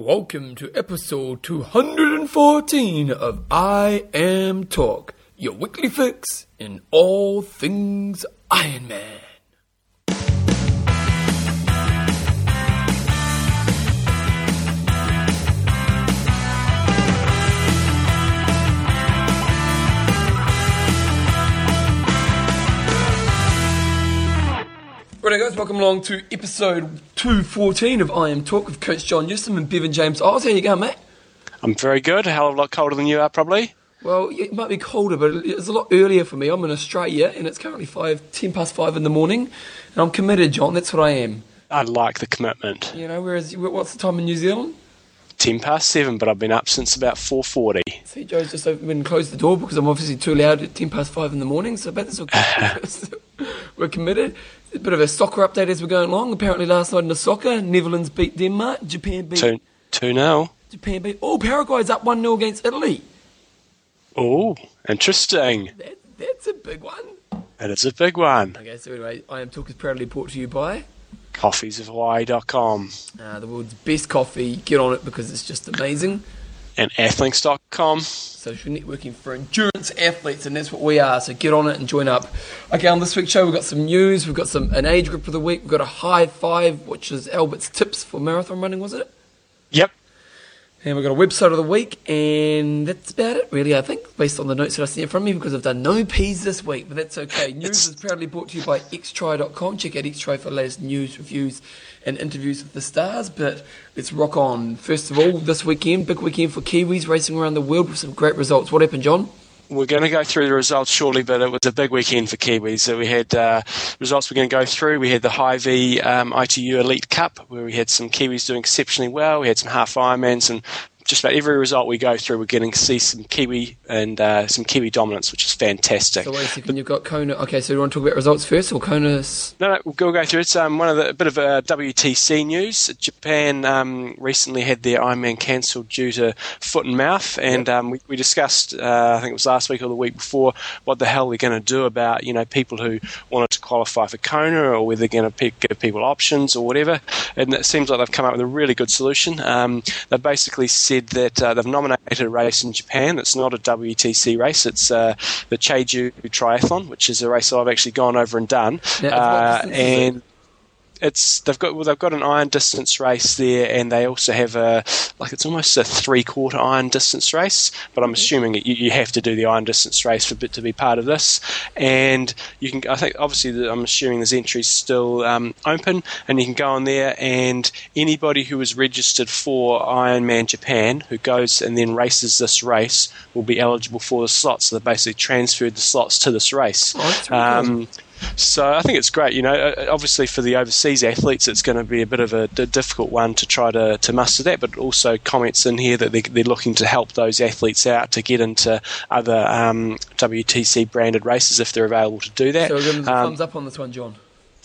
Welcome to episode 214 of IMTalk, your weekly fix in all things Iron Man. Right, guys, welcome along to episode 214 of IMTalk with Coach John Newsom and Bevan James Oz. How you going, mate? I'm very good. A hell of a lot colder than you are, probably. Well, it might be colder, but it's a lot earlier for me. I'm in Australia, and it's currently five, ten past five in the morning, and I'm committed, John. That's what I am. I like the commitment. You know, whereas what's the time in New Zealand? Ten past seven, but I've been up since about four forty. See, Joe's just opened and closed the door because I'm obviously too loud at ten past five in the morning. So, but that's okay. we're committed. A bit of a soccer update as we're going along. Apparently, last night in the soccer, Netherlands beat Denmark, Japan beat Two, two now. Japan beat. Oh, Paraguay's up one 0 against Italy. Oh, interesting. That, that's a big one. That is a big one. Okay, so anyway, IMTalk is proudly brought to you by Coffeesofhawaii.com uh, the world's best coffee. Get on it because it's just amazing. And athlinks.com. Social networking for endurance athletes, and that's what we are. So get on it and join up. Okay, on this week's show, we've got some news. We've got some an age group of the week. We've got a high five, which is Albert's tips for marathon running, was it? Yep. And we've got a website of the week, and that's about it, really, I think, based on the notes that I see in front of me, because I've done no P's this week, but that's okay. News is proudly brought to you by xtri.com. Check out xtri for the latest news, reviews, and interviews with the stars, but let's rock on. First of all, this weekend, big weekend for Kiwis racing around the world with some great results. What happened, John? We're going to go through the results shortly, but it was a big weekend for Kiwis. So we had uh, results we're going to go through. We had the Hy-Vee um, ITU Elite Cup, where we had some Kiwis doing exceptionally well. We had some half Ironmans and just about every result we go through, we're getting to see some Kiwi and uh, some Kiwi dominance, which is fantastic. So wait a second, you've got Kona. Okay, so you want to talk about results first, or Kona's? No, no, we'll go, go through it. It's um, one of the a bit of a WTC news. Japan um, recently had their Ironman cancelled due to foot and mouth, and Yep. um, we, we discussed, uh, I think it was last week or the week before, what the hell they're going to do about you know people who wanted to qualify for Kona, or whether they're going to give people options or whatever. And it seems like they've come up with a really good solution. Um, they've basically said that uh, they've nominated a race in Japan that's not a WTC race. It's uh, the Cheju Triathlon, which is a race that I've actually gone over and done. What Uh, distance is it? and it's they've got well, they've got an iron distance race there, and they also have a like it's almost a three quarter iron distance race. But I'm assuming you, you have to do the iron distance race for bit to be part of this. And you can I think obviously the, I'm assuming there's entries still um, open, and you can go on there, and anybody who is registered for Ironman Japan who goes and then races this race will be eligible for the slots. So they basically transferred the slots to this race. Oh, that's really cool. So I think it's great. You know, uh, obviously for the overseas athletes, it's going to be a bit of a difficult one to try to, to muster that. But also comments in here that they, they're looking to help those athletes out to get into other um, WTC branded races if they're available to do that. So we're giving the Um, thumbs up on this one, John.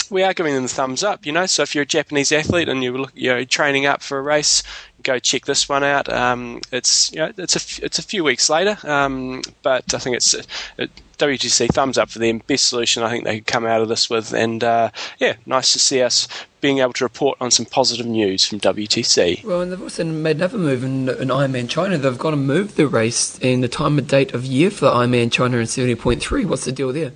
we are giving them the thumbs up. You know, so if you're a Japanese athlete and you're you're training up for a race, go check this one out. Um, it's you know it's a f- it's a few weeks later, um, but I think it's uh, WTC thumbs up for them. Best solution I think they could come out of this with, and uh, yeah, nice to see us being able to report on some positive news from WTC. Well, and they've also made another move in, in Ironman China. They've got to move the race and the time and date of year for the Ironman China in 70.3. What's the deal there?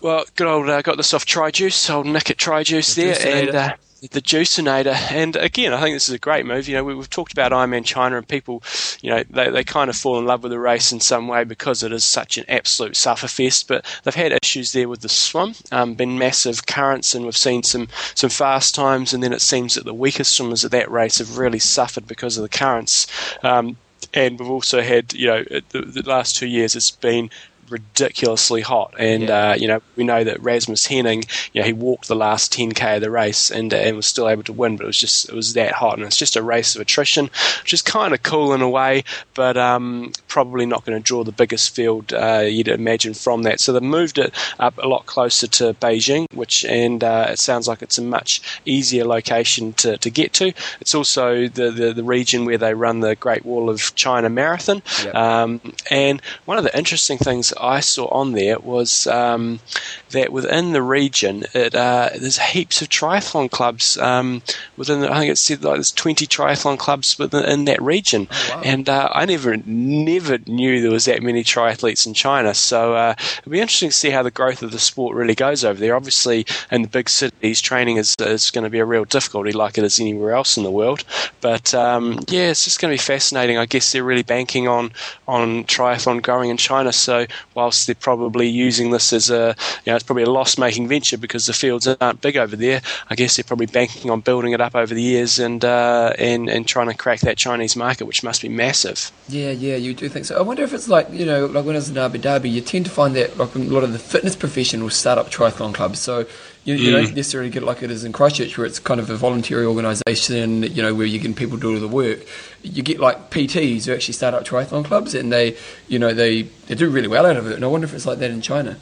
Well, good old uh, got this off TriJuice, old Nick at TriJuice The there, and uh, the Juicinator. And again, I think this is a great move. You know, we, we've talked about Ironman China, and people, you know, they, they kind of fall in love with the race in some way because it is such an absolute sufferfest. But they've had issues there with the swim, um, been massive currents, and we've seen some some fast times. And then it seems that the weakest swimmers at that race have really suffered because of the currents. Um, and we've also had, you know, the, the last two years it's been ridiculously hot. And, Yeah. uh, you know, we know that Rasmus Henning, you know, he walked the last 10k of the race and, uh, and was still able to win, but it was just, it was that hot. And it's just a race of attrition, which is kind of cool in a way, but um, probably not going to draw the biggest field uh, you'd imagine from that. So they've moved it up a lot closer to Beijing, which and uh, it sounds like it's a much easier location to, to get to. It's also the, the, the region where they run the Great Wall of China Marathon. Yep. Um, and one of the interesting things I saw on there was um, that within the region, it, uh, there's heaps of triathlon clubs um, within. The, I think it said like there's 20 triathlon clubs within in that region, Oh, wow. and uh, I never never knew there was that many triathletes in China. So uh, it'll be interesting to see how the growth of the sport really goes over there. Obviously, in the big cities, training is, is going to be a real difficulty, like it is anywhere else in the world. But um, yeah, it's just going to be fascinating. I guess they're really banking on on triathlon growing in China. So whilst they're probably using this as a you know it's probably a loss making venture because the fields aren't big over there. I guess they're probably banking on building it up over the years and uh, and and trying to crack that Chinese market, which must be massive. Yeah, yeah, you do think so. I wonder if it's like, you know, like when I was in Abu Dhabi, you tend to find that like a lot of the fitness professionals start up triathlon clubs. So you, you don't mm. necessarily get like it is in Christchurch, where it's kind of a voluntary organisation, you know, where you get people do all the work. You get like PTs who actually start up triathlon clubs, and they, you know, they, they do really well out of it. And I wonder if it's like that in China.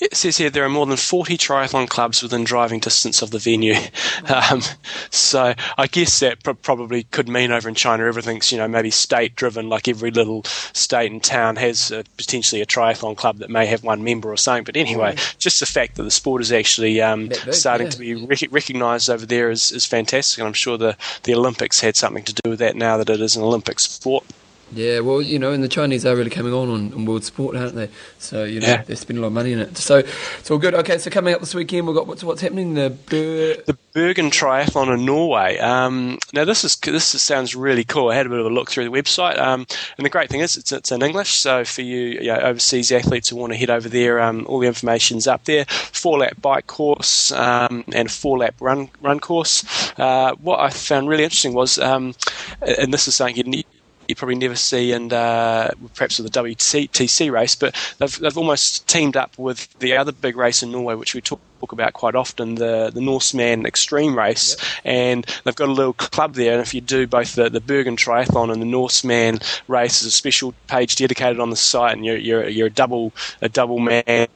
It says here there are more than 40 triathlon clubs within driving distance of the venue. Um, so I guess that pr- probably could mean over in China everything's, you know, maybe state driven, like every little state and town has uh, potentially a triathlon club that may have one member or something. But anyway, just the fact that the sport is actually um, big, starting yeah. to be rec- recognised over there is, is fantastic. And I'm sure the, the Olympics had something to do with that now that it is an Olympic sport. Yeah, well, you know, and the Chinese are really coming on on, on world sport, aren't they? So you know, Yeah. they're spending a lot of money in it. So it's all good. Okay, so coming up this weekend, we've got what's what's happening. The Bur- the Bergen Triathlon in Norway. Um, now this is this is, sounds really cool. I had a bit of a look through the website, um, and the great thing is it's, it's in English. So for you, you know, overseas athletes who want to head over there, um, all the information's up there. Four lap bike course um, and four lap run run course. Uh, what I found really interesting was, um, and this is something you need you probably never see, and uh, perhaps with the WTC race, but they've, they've almost teamed up with the other big race in Norway, which we talk, about quite often, the the Norseman Extreme race, and they've got a little club there. And if you do both the, the Bergen Triathlon and the Norseman race, there's a special page dedicated on the site, and you're you're, you're a double a double man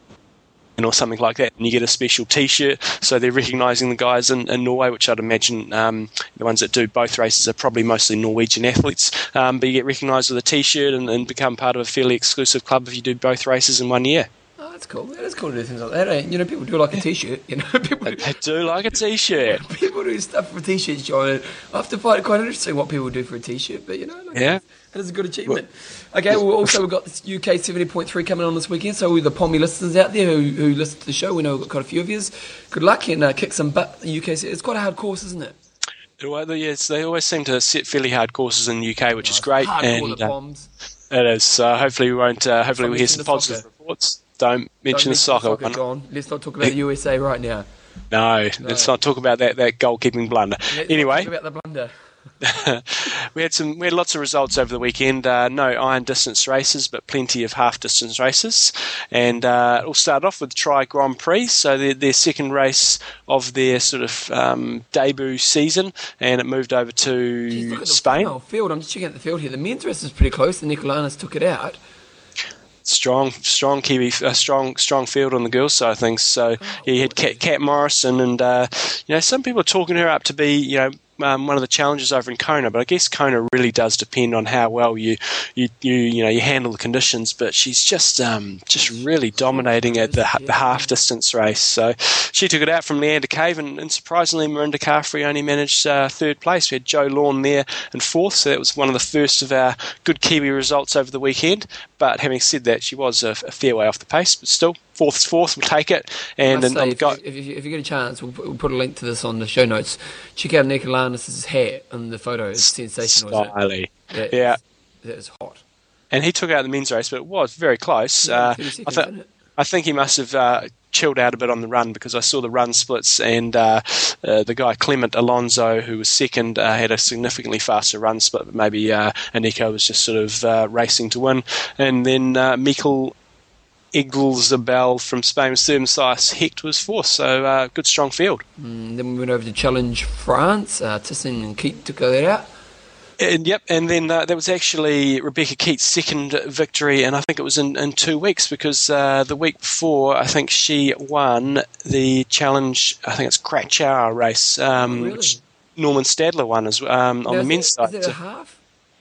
or something like that, and you get a special T-shirt. So they're recognising the guys in, in Norway, which I'd imagine um, the ones that do both races are probably mostly Norwegian athletes. Um, but you get recognised with a T-shirt and, and become part of a fairly exclusive club if you do both races in one year. oh, that's cool. That is cool to do things like that. Eh? You know, people do like a T-shirt. You know, people do, I do like a T-shirt. people do stuff for T-shirts, John. I have to find it quite interesting what people do for a T-shirt. But you know, like, Yeah. It is a good achievement. Okay, well, also we've got this UK seventy point three coming on this weekend. So with the Pommy listeners out there who, who listen to the show, we know we've got quite a few of yous. Good luck and uh, kick some butt. The UK, it's quite a hard course, isn't it? Well, yes, they always seem to set fairly hard courses in the UK, which is great. Hard and the uh, Poms. it is. So hopefully we won't. Uh, hopefully Don't we'll hear some positive soccer. reports. Don't mention Don't the soccer. soccer, John. Let's not talk about the USA right now. No, let's not talk about that that goalkeeping blunder. Let's anyway, talk about the blunder. we had some we had lots of results over the weekend. Uh, no iron distance races, but plenty of half distance races. And uh, it all started off with Tri Grand Prix, so their, their second race of their sort of um, debut season, and it moved over to Jeez, at the Spain. field. I'm just checking out the field here. The men's race is pretty close. Eneko Llanos took it out. Strong, strong Kiwi, uh, strong, strong field on the girls' side of things. So yeah, you had Kat, Kat Morrison, and uh, you know some people are talking her up to be you know um, one of the challenges over in Kona. But I guess Kona really does depend on how well you you you, you know you handle the conditions. But she's just um, just really dominating at the, the half distance race. So she took it out from Leanda Cave, and, and surprisingly, Mirinda Carfrae only managed uh, third place. We had Jo Lawn there in fourth, so that was one of the first of our good Kiwi results over the weekend. But having said that, she was a, a fair way off the pace, but still fourth's fourth. We'll take it. And, and say, if, you, if, you, if you get a chance, we'll put, we'll put a link to this on the show notes. Check out Eneko Llanos' hair in the photo. It's sensational. It? Styly. That Yeah. is- that is hot. And he took out the men's race, but it was very close. Yeah, uh, 30 I, seconds, thi- isn't it? I think he must have uh, chilled out a bit on the run because I saw the run splits, and uh, uh, the guy Clemente Alonso, who was second, uh, had a significantly faster run split, but maybe uh, Eneko was just sort of uh, racing to win. And then uh, Mikkel Iglesabel from Spain third, and Hecht was fourth. So uh, good, strong field. And then we went over to Challenge France. Uh, Tissink and Keat took that out. And yep, and then uh, there was actually Rebekah Keats' second victory, and I think it was in, in two weeks because uh, the week before I think she won the challenge. I think it's Kraichgau race, um, Oh, really? which Normann Stadler won as um, on Now, the men's that- side. Is that a half?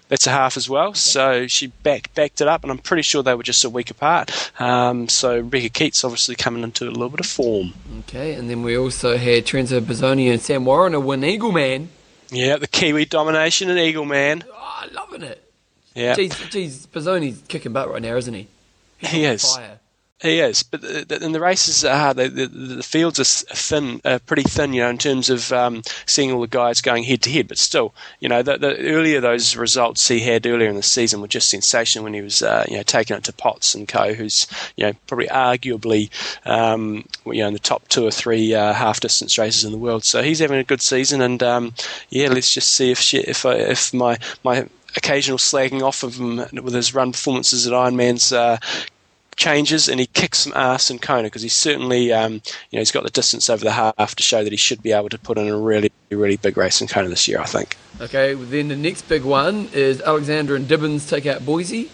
That's a half as well. So she back, backed it up, and I'm pretty sure they were just a week apart. Um, so Rebekah Keats obviously coming into a little bit of form. Okay, and then we also had Terenzo Bozzone and Sam Warriner win Eagle Man. Yeah, the Kiwi domination and Eagle Man. Oh, loving it. Yeah, Geez, geez, Bozzone's kicking butt right now, isn't he? He's He is. Fire. He is, but the, the, and the races are. The, the, the fields are thin, uh, pretty thin, you know, in terms of um, seeing all the guys going head to head. But still, you know, the, earlier those results he had earlier in the season were just sensational when he was, uh, you know, taking it to Potts and Co, who's, you know, probably arguably, um, you know, in the top two or three uh, half distance races in the world. So he's having a good season, and um, yeah, let's just see if she, if I, if my my occasional slagging off of him with his run performances at Ironman's. Uh, changes and he kicks some ass in Kona because he's certainly, um, you know, he's got the distance over the half to show that he should be able to put in a really, really big race in Kona this year, I think. Okay, then the next big one is Alexander and Dibens take out Boise.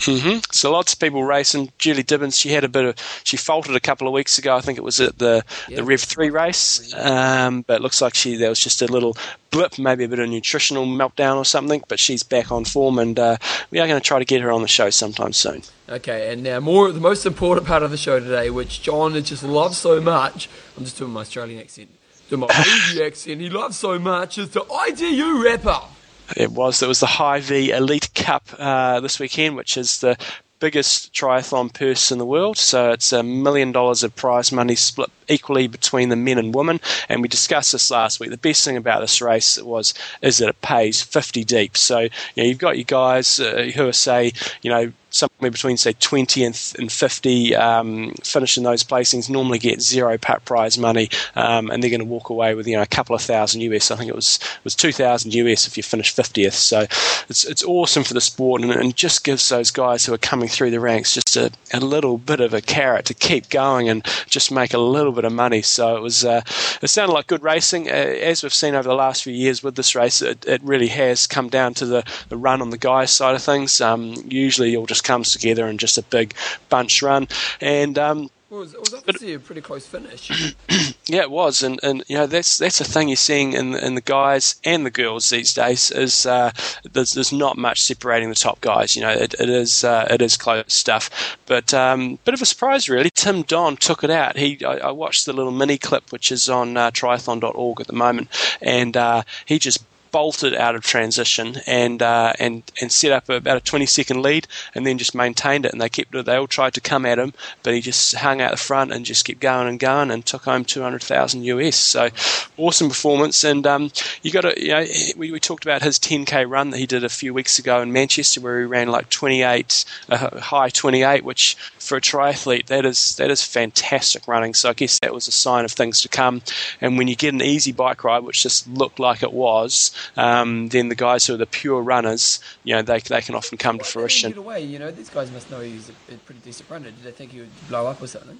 Hmm So lots of people racing. Julie Dibens, she had a bit of, she faltered a couple of weeks ago. I think it was at the, Yeah. the Rev Three race, um, but it looks like she there was just a little blip, maybe a bit of nutritional meltdown or something. But she's back on form, and uh, we are going to try to get her on the show sometime soon. Okay, and now more the most important part of the show today, which John just loves so much. I'm just doing my Australian accent. Doing my Aussie accent. He loves so much is the ITU wrap up. It was. It was the Hy-Vee Elite Cup uh, this weekend, which is the biggest triathlon purse in the world. So it's a million dollars of prize money split equally between the men and women. And we discussed this last week. The best thing about this race was is that it pays 50 deep. So you you've got your guys uh, who are say you know somewhere between say 20th and, th- 50 um, finishing those placings normally get zero pat prize money um, and they're going to walk away with you know a couple of thousand US I think it was was 2000 US if you finish 50th so it's it's awesome for the sport and, and just gives those guys who are coming through the ranks just a, a little bit of a carrot to keep going and just make a little bit of money. So it was uh, it sounded like good racing. Uh, as we've seen over the last few years with this race it, it really has come down to the, the run on the guys side of things. Um, usually it all just comes together in just a big bunch run and um, Well, it was, it was obviously a pretty close finish. yeah, it was, and, and you know that's that's a thing you're seeing in in the guys and the girls these days is uh, there's there's not much separating the top guys. You know, it, it is uh, it is close stuff, but um, bit of a surprise really. Tim Don took it out. He I, I watched the little mini clip which is on uh, triathlon.org at the moment, and uh, he just bolted out of transition and uh, and and set up about a 20 second lead and then just maintained it. And they kept it they all tried to come at him but he just hung out the front and just kept going and going and took home 200,000 US so awesome performance. And um, you got to you know we, we talked about his 10k run that he did a few weeks ago in Manchester where he ran like 28 a high 28 which for a triathlete that is that is fantastic running. So I guess that was a sign of things to come. And when you get an easy bike ride which just looked like it was um, then the guys who are the pure runners, you know, they, they can often come to Why did he fruition. Away, you know. These guys must know he's a, pretty decent runner. Did they think he would blow up or something?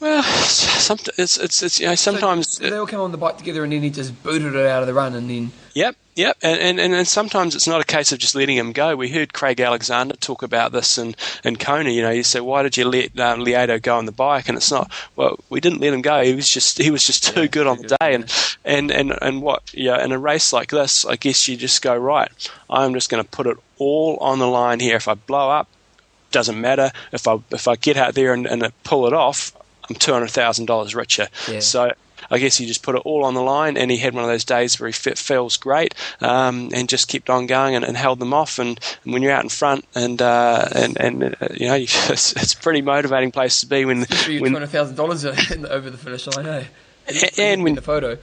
Well, some, it's, it's, it's, you know, sometimes. so, so they all come on the bike together, and then he just booted it out of the run, and then Yep, yep, and, and, and, and sometimes it's not a case of just letting him go. We heard Craig Alexander talk about this in, in Kona. You know, you say, why did you let um, Lieto go on the bike? And it's not. Well, we didn't let him go. He was just he was just too Yeah, good on the day. And, and and and what? Yeah, in a race like this, I guess you just go right. I'm just going to put it all on the line here. If I blow up, doesn't matter. If I if I get out there and, and pull it off, I'm two hundred thousand dollars richer. Yeah. So I guess he just put it all on the line, and he had one of those days where he fit, feels great, um, and just kept on going and, and held them off. And, and when you're out in front, and uh, and and uh, you know, it's, it's a pretty motivating place to be when two when hundred thousand dollars over the finish line. Eh? And- and when- the photo,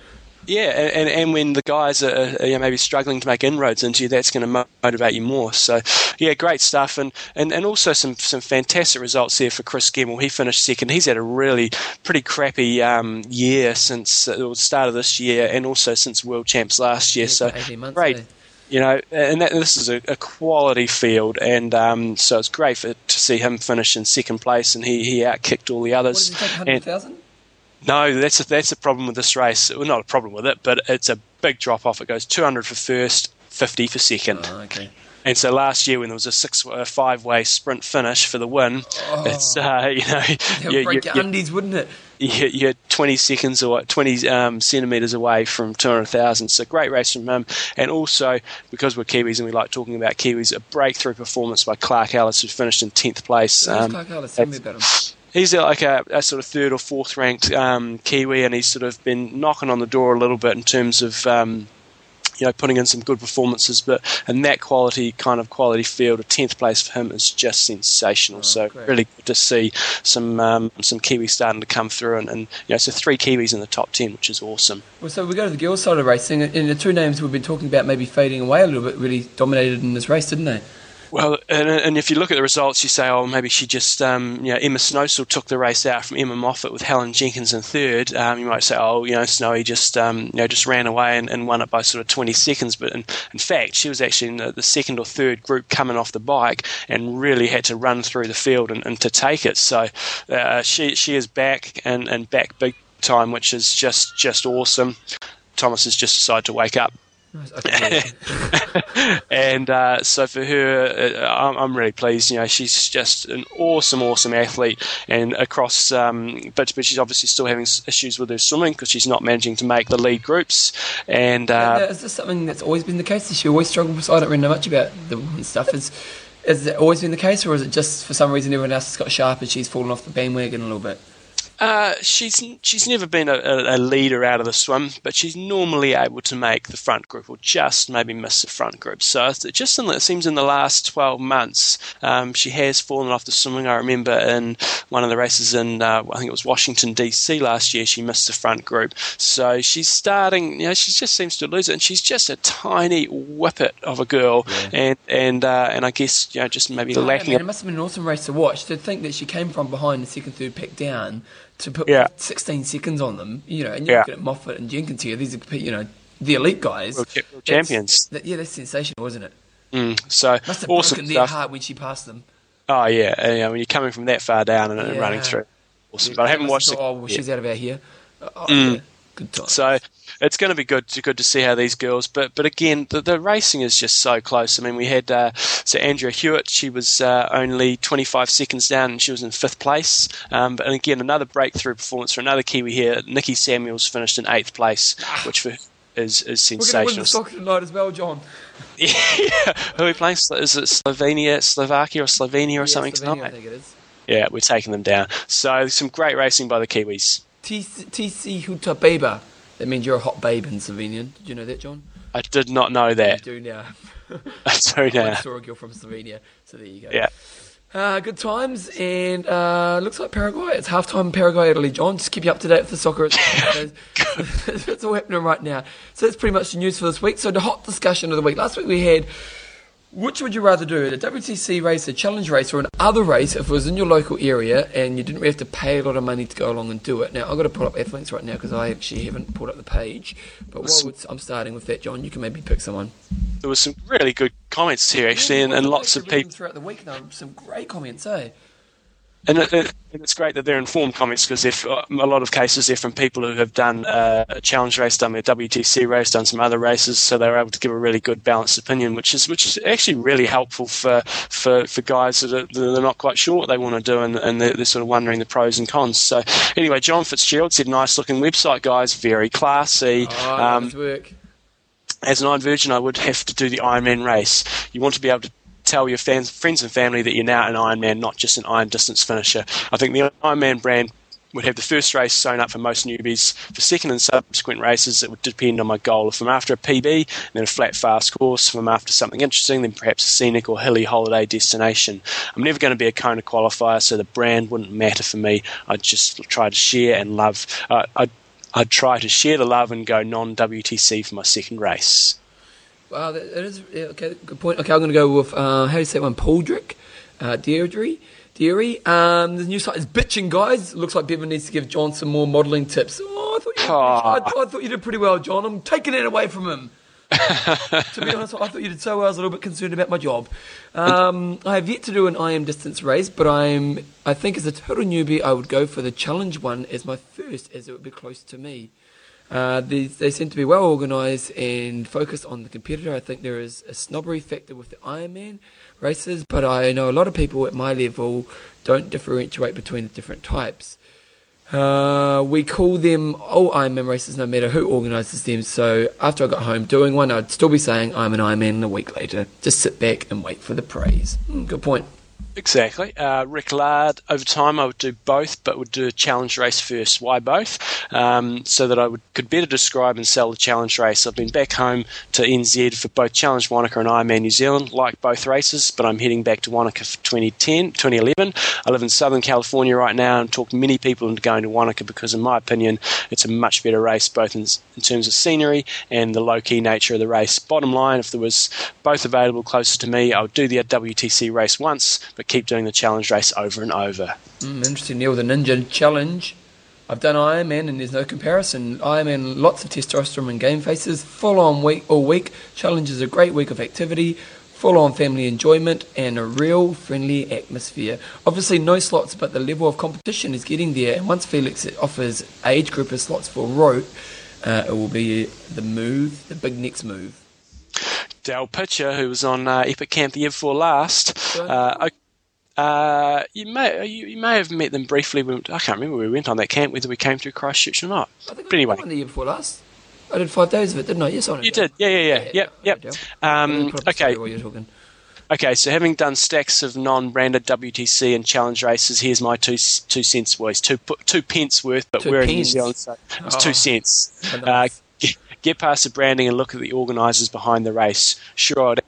Yeah, and, and when the guys are, you know, maybe struggling to make inroads into you, that's going to motivate you more. So, yeah, great stuff, and, and, and also some, some fantastic results there for Chris Gemmell. He finished second. He's had a really pretty crappy um, year since uh, the start of this year, and also since World Champs last year. Yeah, so, months, great. eh? You know, and that, this is a, a quality field, and um, so it's great for, to see him finish in second place, and he, he outkicked all the what others. did he take? Hundred thousand. No, that's a, that's a problem with this race. Well, not a problem with it, but it's a big drop off. It goes 200 for first, 50 for second. Oh, okay. And so last year, when there was a six, a five-way sprint finish for the win, Oh. it's uh, you know you, break you, your you, undies, wouldn't it? you- you're 20 seconds or 20 um, centimeters away from 200,000. So great race from him, and also because we're Kiwis and we like talking about Kiwis, a breakthrough performance by Clark Ellis, who finished in 10th place. Um, Clark Ellis? Tell me about him. He's uh, like a, a sort of third or fourth ranked um, Kiwi, and he's sort of been knocking on the door a little bit in terms of. Um, you know, putting in some good performances, but in that quality kind of quality field, a tenth place for him is just sensational. so Oh, great. really good to see some um, some Kiwis starting to come through, and, and you know, so three Kiwis in the top ten, which is awesome. Well, so we go to the girls' side of racing, and the two names we've been talking about maybe fading away a little bit really dominated in this race, didn't they? Well, and, and if you look at the results, you say, oh, maybe she just, um, you know, Emma Snowsill took the race out from Emma Moffatt with Helen Jenkins in third. Um, you might say, oh, you know, Snowy just, um, you know, just ran away and, and won it by sort of 20 seconds. But in, in fact, she was actually in the, the second or third group coming off the bike and really had to run through the field and, and to take it. So uh, she she is back and, and back big time, which is just just awesome. Thomas has just decided to wake up. and uh, so for her, uh, I'm, I'm really pleased. You know, she's just an awesome, awesome athlete, and across, um, but but she's obviously still having issues with her swimming because she's not managing to make the lead groups. And Now, uh, is this something that's always been the case? Does she always struggle with? I don't really know much about the women's stuff. Is has it always been the case, or is it just for some reason everyone else has got sharp and she's fallen off the bandwagon a little bit? Uh, she's she's never been a, a, a leader out of the swim, but she's normally able to make the front group or just maybe miss the front group. So it's just in the, it seems in the last 12 months, um, she has fallen off the swimming. I remember in one of the races in uh, I think it was Washington DC last year, she missed the front group. So she's starting, you know, she just seems to lose it, and she's just a tiny whippet of a girl, and and uh, and I guess you know just maybe yeah, lacking. man, a it must have been an awesome race to watch. To think that she came from behind the second, third pack down to put Yeah. 16 seconds on them, you know, and you're Yeah. looking at Moffatt and Jenkins here. These are, you know, the elite guys. World cha- world champions. that- yeah, that's sensational, isn't it? Mm, so Must have awesome broken their stuff. heart when she passed them. Oh yeah, and, you know, when you're coming from that far down and, and running through, awesome. But I haven't watched it. Oh, well, she's out of our here. Oh, Mm. Good time. So it's going to be good to good to see how these girls. But but again, the, the racing is just so close. I mean, we had uh, so Andrea Hewitt. She was uh, only 25 seconds down, and she was in fifth place. Um, but and again, another breakthrough performance for another Kiwi here. Nikki Samuels finished in eighth place, which for is is We're going to win the sensational. soccer tonight as well, John. yeah, who are we playing? Is it Slovenia, Slovakia, or Slovenia or Yeah, something Slovenia, I think it is. Yeah, we're taking them down. So some great racing by the Kiwis. TC Huta Beba. That means you're a hot babe in Slovenian. Did you know that, John? I did not know that. You do now. I do I now. saw a girl from Slovenia, so there you go. Yeah. Uh, good times, and uh, looks like Paraguay. It's half time Paraguay, Italy, John. Just keep you up to date with the soccer. It's, it's all happening right now. So that's pretty much the news for this week. So the hot discussion of the week. Last week we had which would you rather do, a WTC race, a challenge race, or an other race if it was in your local area and you didn't really have to pay a lot of money to go along and do it? Now, I've got to pull up Athlinks right now because I actually haven't pulled up the page. But while I'm starting with that, John, you can maybe pick someone. There was some really good comments here actually, and, and lots of people. Throughout the week, now, some great comments, eh? And, it, it, and it's great that they're informed comments because if uh, a lot of cases they're from people who have done uh, a challenge race, done their WTC race, done some other races, so they're able to give a really good balanced opinion, which is which is actually really helpful for for, for guys that are, that are not quite sure what they want to do and, and they're, they're sort of wondering the pros and cons. So anyway, John Fitzgerald said, "Nice looking website, guys, very classy." Oh, Um, work. as an Iron Virgin, I would have to do the Ironman race. You want to be able to tell your fans, friends and family that you're now an Ironman, not just an Iron distance finisher. I think the Ironman brand would have the first race sewn up for most newbies. For second and subsequent races, it would depend on my goal. If I'm after a PB, then a flat, fast course. If I'm after something interesting, then perhaps a scenic or hilly holiday destination. I'm never going to be a Kona qualifier, so the brand wouldn't matter for me. I'd just try to share and love. Uh, I'd, I'd try to share the love and go non WTC for my second race. Wow, that, that is yeah, okay. Good point. Okay, I'm going to go with uh, how do you say that one? Pauldrick, uh, Deirdre, Deary. Um, the new site is bitching, guys. Looks like Bevan needs to give John some more modelling tips. Oh, I thought you, did, I, I thought you did pretty well, John. I'm taking it away from him. to be honest, I thought you did so well. I was a little bit concerned about my job. Um, I have yet to do an IM distance race, but I'm. I think as a total newbie, I would go for the challenge one as my first, as it would be close to me. Uh, they, they seem to be well organised and focused on the competitor. I think there is a snobbery factor with the Ironman races, but I know a lot of people at my level don't differentiate between the different types. Uh, we call them all Ironman races no matter who organises them. So after I got home doing one, I'd still be saying I'm an Ironman a week later. Just sit back and wait for the praise. Mm, good point. Exactly. Uh, Rick Lard, over time I would do both, but would do a challenge race first. Why both? Um, so that I would, could better describe and sell the challenge race. I've been back home to NZ for both Challenge Wanaka and Ironman New Zealand, like both races, but I'm heading back to Wanaka for 2010, 2011. I live in Southern California right now and talk many people into going to Wanaka because, in my opinion, it's a much better race, both in, in terms of scenery and the low key nature of the race. Bottom line, if there was both available closer to me, I would do the WTC race once, but keep doing the challenge race over and over. Mm, interesting, Neil. The Ninja Challenge. I've done Ironman and there's no comparison. Ironman, lots of testosterone and game faces, full on week all week. Challenge is a great week of activity, full on family enjoyment, and a real friendly atmosphere. Obviously, no slots, but the level of competition is getting there. And once Felix offers age group of slots for Roth, uh, it will be the move, the big next move. Dale Pitcher, who was on uh, Epic Camp the year before last. Uh, uh, you may you, you, may have met them briefly. When, I can't remember we went on that camp whether we came through Christchurch or not. I think but anyway, the year before last. I did five days of it, didn't I? Yes, I did. You did. Yeah, yeah, yeah. yeah yep, yep. Um, okay. Okay, so having done stacks of non-branded WTC and challenge races, here's my two two cents worth, two two pence worth, but two we're pence. in New Zealand, so it's oh. two cents. Uh, get, get past the branding and look at the organisers behind the race. Sure, I'd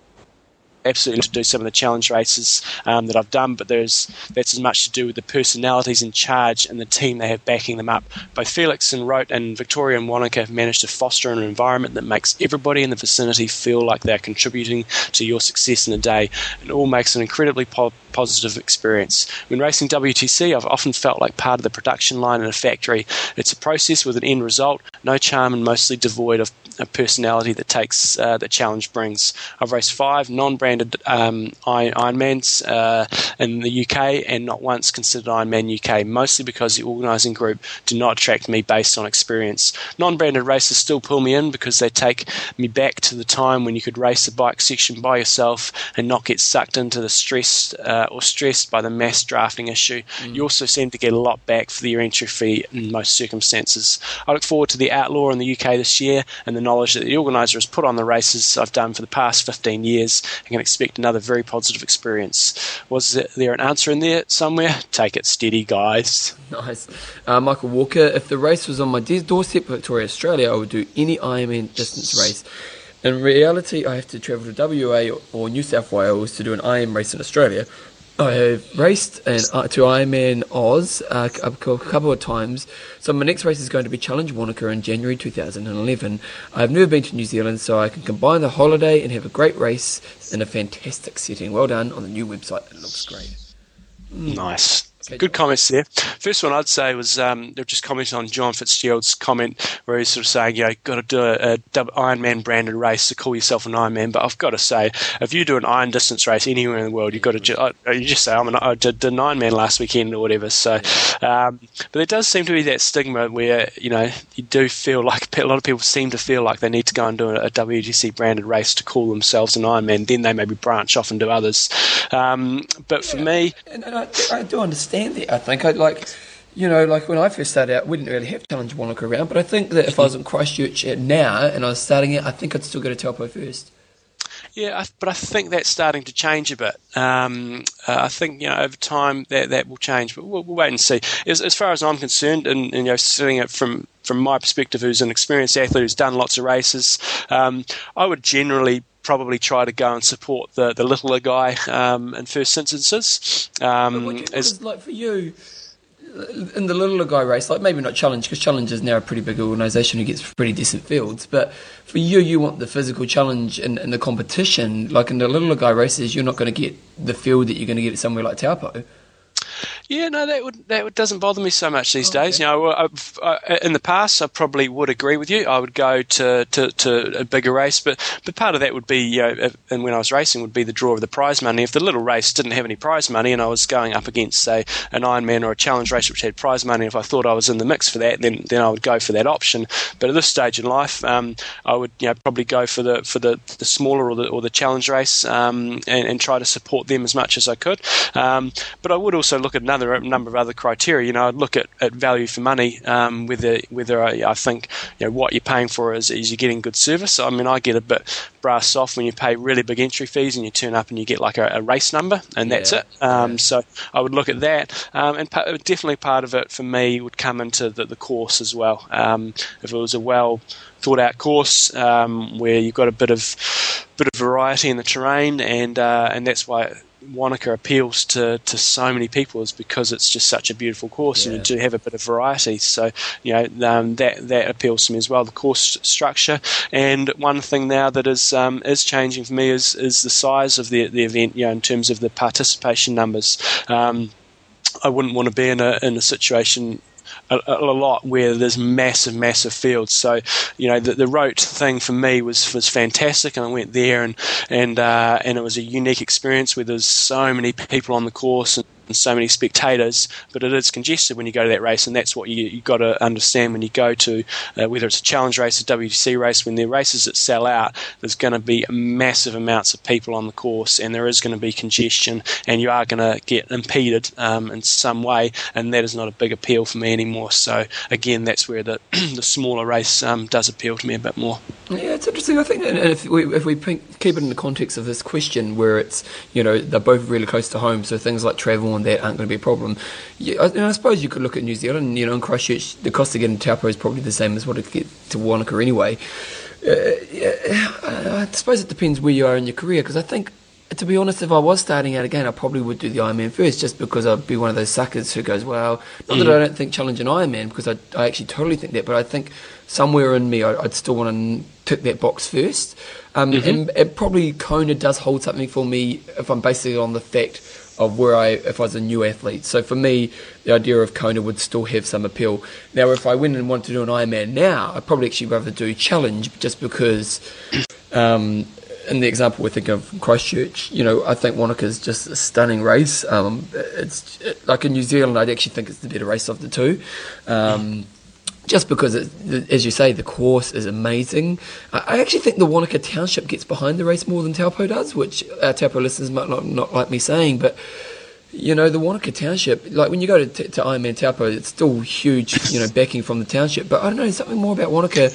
absolutely to do some of the challenge races um, that I've done, but there's that's as much to do with the personalities in charge and the team they have backing them up. Both Felix and Roth and Victoria and Wanaka have managed to foster an environment that makes everybody in the vicinity feel like they're contributing to your success in a day, and all makes an incredibly po- positive experience. When racing WTC, I've often felt like part of the production line in a factory. It's a process with an end result, no charm, and mostly devoid of a personality that takes uh, that challenge brings. I've raced five non-branded um, Ironmans uh, in the UK and not once considered Ironman UK, mostly because the organising group do not attract me based on experience. Non-branded races still pull me in because they take me back to the time when you could race the bike section by yourself and not get sucked into the stress uh, or stressed by the mass drafting issue. Mm. You also seem to get a lot back for your entry fee in most circumstances. I look forward to the Outlaw in the UK this year and the knowledge that the organiser has put on the races I've done for the past 15 years and can expect another very positive experience. Was there an answer in there somewhere? Take it steady, guys. Nice. Uh, Michael Walker, if the race was on my doorstep, Victoria, Australia, I would do any Ironman distance race. In reality, I have to travel to WA or New South Wales to do an Ironman race in Australia. I have raced and uh, to Ironman Oz uh, a couple of times. So my next race is going to be Challenge Wanaka in January 2011. I've never been to New Zealand, so I can combine the holiday and have a great race in a fantastic setting. Well done on the new website. It looks great. Mm. Good comments there. First one I'd say was um, they're just commenting on John Fitzgerald's comment where he's sort of saying, you know, got to do a, a Ironman branded race to call yourself an Ironman. But I've got to say, if you do an iron distance race anywhere in the world, you've got to ju- uh, you just say, I'm an, I did an Ironman last weekend or whatever. So, um, but there does seem to be that stigma where, you know, you do feel like a lot of people seem to feel like they need to go and do a, a WTC branded race to call themselves an Ironman. Then they maybe branch off and do others. Um, but for yeah, me. And, and I, I do understand I think I'd like, you know, like when I first started out, we didn't really have Challenge Wanaka around. But I think that if I was in Christchurch now and I was starting it, I think I'd still go to Taupo first. Yeah, but I think that's starting to change a bit. Um, uh, I think you know over time that that will change, but we'll, we'll wait and see. As, as, far as I'm concerned, and, and, you know, seeing it from from my perspective, who's an experienced athlete who's done lots of races, um, I would generally probably try to go and support the the littler guy um, in first instances. Um, what, what is, like for you? in the littler guy race, like maybe not challenge because challenge is now a pretty big organisation who gets pretty decent fields. But for you, you want the physical challenge in the competition. Like in the littler guy races, you're not going to get the field that you're going to get somewhere like Taupo. Yeah, no, that would that doesn't bother me so much these Oh, days. okay. You know, I've, I, in the past, I probably would agree with you. I would go to, to, to a bigger race, but but part of that would be, you know, if, and when I was racing, would be the draw of the prize money. If the little race didn't have any prize money, and I was going up against, say, an Ironman or a challenge race which had prize money, if I thought I was in the mix for that, then then I would go for that option. But at this stage in life, um, I would, you know, probably go for the for the, the smaller or the or the challenge race, um, and, and try to support them as much as I could. Um, but I would also look at another number of other criteria. You know, I'd look at, at value for money, um, whether whether I, I think you know what you're paying for is, is you're getting good service. I mean, I get a bit brass off when you pay really big entry fees and you turn up and you get like a, a race number and that's Yeah, it. Um, yeah. So I would look at that, um, and pa- definitely part of it for me would come into the, the course as well. Um, if it was a well thought out course um, where you've got a bit of bit of variety in the terrain, and uh, and that's why Wanaka appeals to, to so many people is because it's just such a beautiful course, and you do have a bit of variety. So you know um, that that appeals to me as well. The course structure, and one thing now that is um, is changing for me is is the size of the the event. You know, in terms of the participation numbers. Um, I wouldn't want to be in a in a situation a, a lot where there's massive, massive fields. So, you know, the, the Roth thing for me was was fantastic, and I went there, and and uh, and it was a unique experience where there's so many people on the course and. And So many spectators, but it is congested when you go to that race, and that's what you you got to understand when you go to uh, whether it's a challenge race, a WTC race. When there are races that sell out, there's going to be massive amounts of people on the course, and there is going to be congestion, and you are going to get impeded um, in some way, and that is not a big appeal for me anymore. So again, that's where the the smaller race um, does appeal to me a bit more. Yeah, it's interesting. I think, and if we if we keep it in the context of this question, where it's you know they're both really close to home, so things like travel and that aren't going to be a problem. Yeah, I, and I suppose you could look at New Zealand. You know, in Christchurch, the cost of getting to Taupo is probably the same as what it get to Wanaka anyway. Uh, yeah, I I suppose it depends where you are in your career, because I think. To be honest, if I was starting out again, I probably would do the Ironman first, just because I'd be one of those suckers who goes, "Well, not that I don't think challenge an Ironman, because I, I actually totally think that, but I think somewhere in me, I, I'd still want to tick that box first. Um, And it probably Kona does hold something for me if I'm basing it on the fact of where I, if I was a new athlete. So for me, the idea of Kona would still have some appeal. Now, if I went and wanted to do an Ironman now, I'd probably actually rather do challenge, just because. Um, in the example we're thinking of Christchurch, you know, I think Wanaka is just a stunning race. Um, it's it, like in New Zealand, I'd actually think it's the better race of the two. Um, just because, it, as you say, the course is amazing. I, actually think the Wanaka Township gets behind the race more than Taupo does, which our Taupo listeners might not, not like me saying, but you know, the Wanaka Township, like when you go to, to, to Ironman Taupo, it's still huge, you know, backing from the township. But I don't know, something more about Wanaka,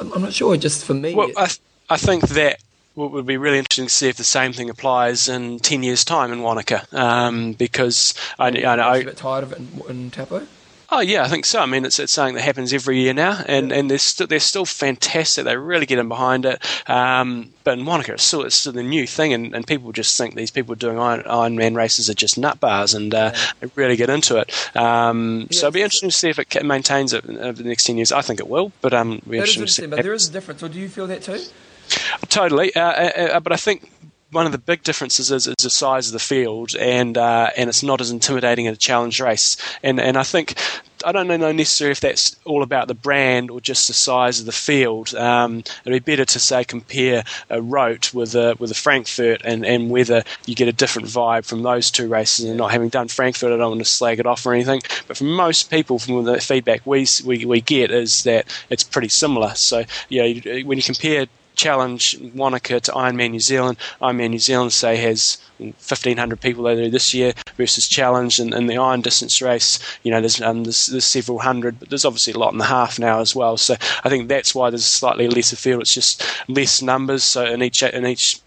I'm, I'm not sure, just for me. Well, I, th- I think that what would be really interesting to see if the same thing applies in 10 years' time in Wanaka. Um, because I, I I'm know. a bit tired of it in, in Taupo. Oh yeah, I think so. I mean, it's, it's something that happens every year now, and, and they're still they're still fantastic. They really get in behind it. Um, but in Wanaka, it's still it's still the new thing, and, and people just think these people doing Iron, Ironman races are just nut bars, and uh, they really get into it. Um, so it'll be interesting to see if it maintains it over the next ten years. I think it will, but um, That is interesting but there is a difference. Or do you feel that too? Totally, uh, uh, uh, but I think one of the big differences is, is the size of the field, and uh, and it's not as intimidating in a challenge race. And and I think I don't know necessarily if that's all about the brand or just the size of the field. Um, it'd be better to say compare a Roth with a with a Frankfurt, and, and whether you get a different vibe from those two races. And not having done Frankfurt, I don't want to slag it off or anything. But for most people, from the feedback we we, we get, is that it's pretty similar. So know, when you compare challenge Wanaka to Ironman New Zealand. Ironman New Zealand, say, has 1,500 people they do this year versus challenge and, and the iron distance race. You know, there's, um, there's, there's several hundred, but there's obviously a lot in the half now as well. So I think that's why there's slightly lesser field. It's just less numbers. So in each in each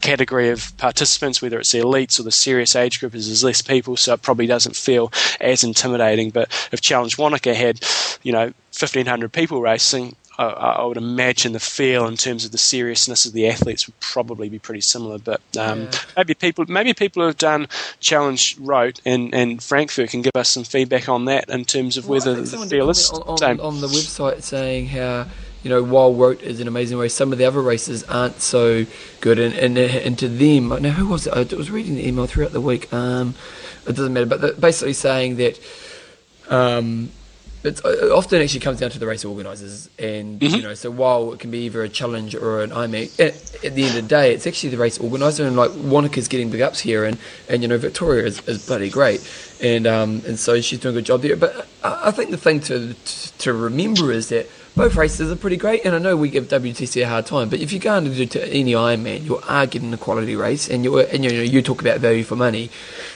category of participants, whether it's the elites or the serious age groupers, there's less people, so it probably doesn't feel as intimidating. But if Challenge Wanaka had, you know, 1,500 people racing, I, I would imagine the feel in terms of the seriousness of the athletes would probably be pretty similar. But um, Yeah. maybe people, maybe people who have done Challenge Roth and, and Frankfurt can give us some feedback on that in terms of Well, whether the feel is on, the on, on the website saying how you know, while Roth is an amazing race, some of the other races aren't so good. And and, and to them, now who was it? I was reading the email throughout the week. Um, it doesn't matter, but basically saying that. Um, it often actually comes down to the race organisers, and mm-hmm. you know, so while it can be either a challenge or an IMAC, at, at, the end of the day, it's actually the race organiser, and like Wanaka's getting big ups here, and, and you know, Victoria is, is bloody great, and um, and so she's doing a good job there. But I, I think the thing to, to to remember is that both races are pretty great, and I know we give WTC a hard time, but if you're going to do any Ironman, you are getting a quality race, and you and you know you talk about value for money.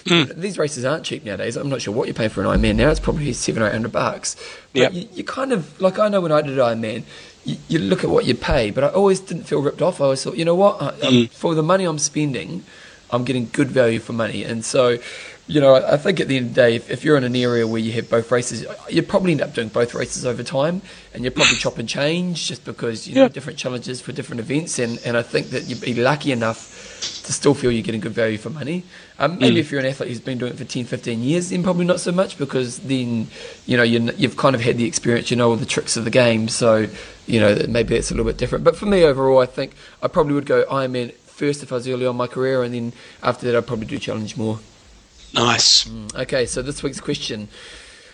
Mm. These races aren't cheap nowadays. I'm not sure what you're paying for an Ironman now. It's probably seven or eight hundred bucks. Yeah, you, you, kind of like I know when I did Ironman. You, you, look at what you pay, but I always didn't feel ripped off. I always thought, you know what, I, mm. for the money I'm spending, I'm getting good value for money, and so you know, I think at the end of the day, if, if, you're in an area where you have both races, you'd probably end up doing both races over time, and you'd probably chop and change just because you know different challenges for different events. And, and I think that you'd be lucky enough to still feel you're getting good value for money. Um, maybe mm. if you're an athlete who's been doing it for 10, 15 years, then probably not so much because then you know you have kind of had the experience, you know all the tricks of the game. So you know maybe it's a little bit different. But for me overall, I think I probably would go Ironman first if I was early on my career, and then after that I'd probably do challenge more. Nice. Mm, okay, so this week's question,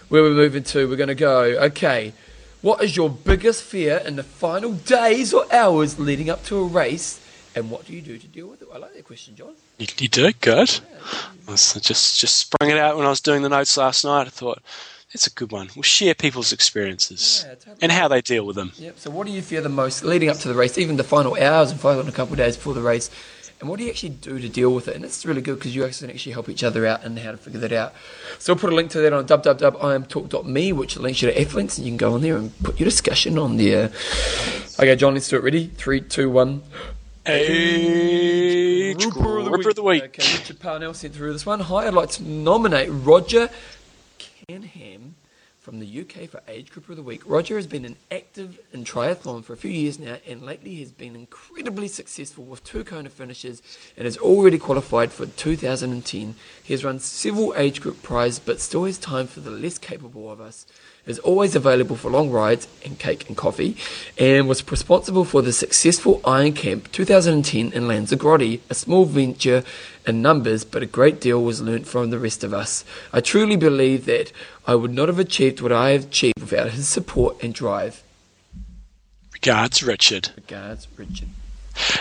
where we're moving to, we're going to go. Okay, what is your biggest fear in the final days or hours leading up to a race, and what do you do to deal with it? I like that question, John. You, you did good. Yeah. I just just sprung it out when I was doing the notes last night. I thought it's a good one. We'll share people's experiences yeah, totally. and how they deal with them. Yep. So, what do you fear the most leading up to the race, even the final hours and final a couple of days before the race? And what do you actually do to deal with it? And it's really good because you guys can actually help each other out and how to figure that out. So I'll put a link to that on www.imtalk.me, which links you to Athlinks, and you can go on there and put your discussion on there. Okay, John, let's do it. Ready? Three, two, one. Age Grouper of the Week. Of the week. Okay, Richard Parnell sent through this one. Hi, I'd like to nominate Roger Canham from the UK for Age Group of the Week. Roger has been an active in triathlon for a few years now and lately has been incredibly successful with two Kona finishes and has already qualified for 2010. He has run several age group prizes but still has time for the less capable of us is always available for long rides and cake and coffee, and was responsible for the successful Iron Camp 2010 in Lanzarote, a small venture in numbers, but a great deal was learnt from the rest of us. I truly believe that I would not have achieved what I have achieved without his support and drive. Regards, Richard. Regards, Richard.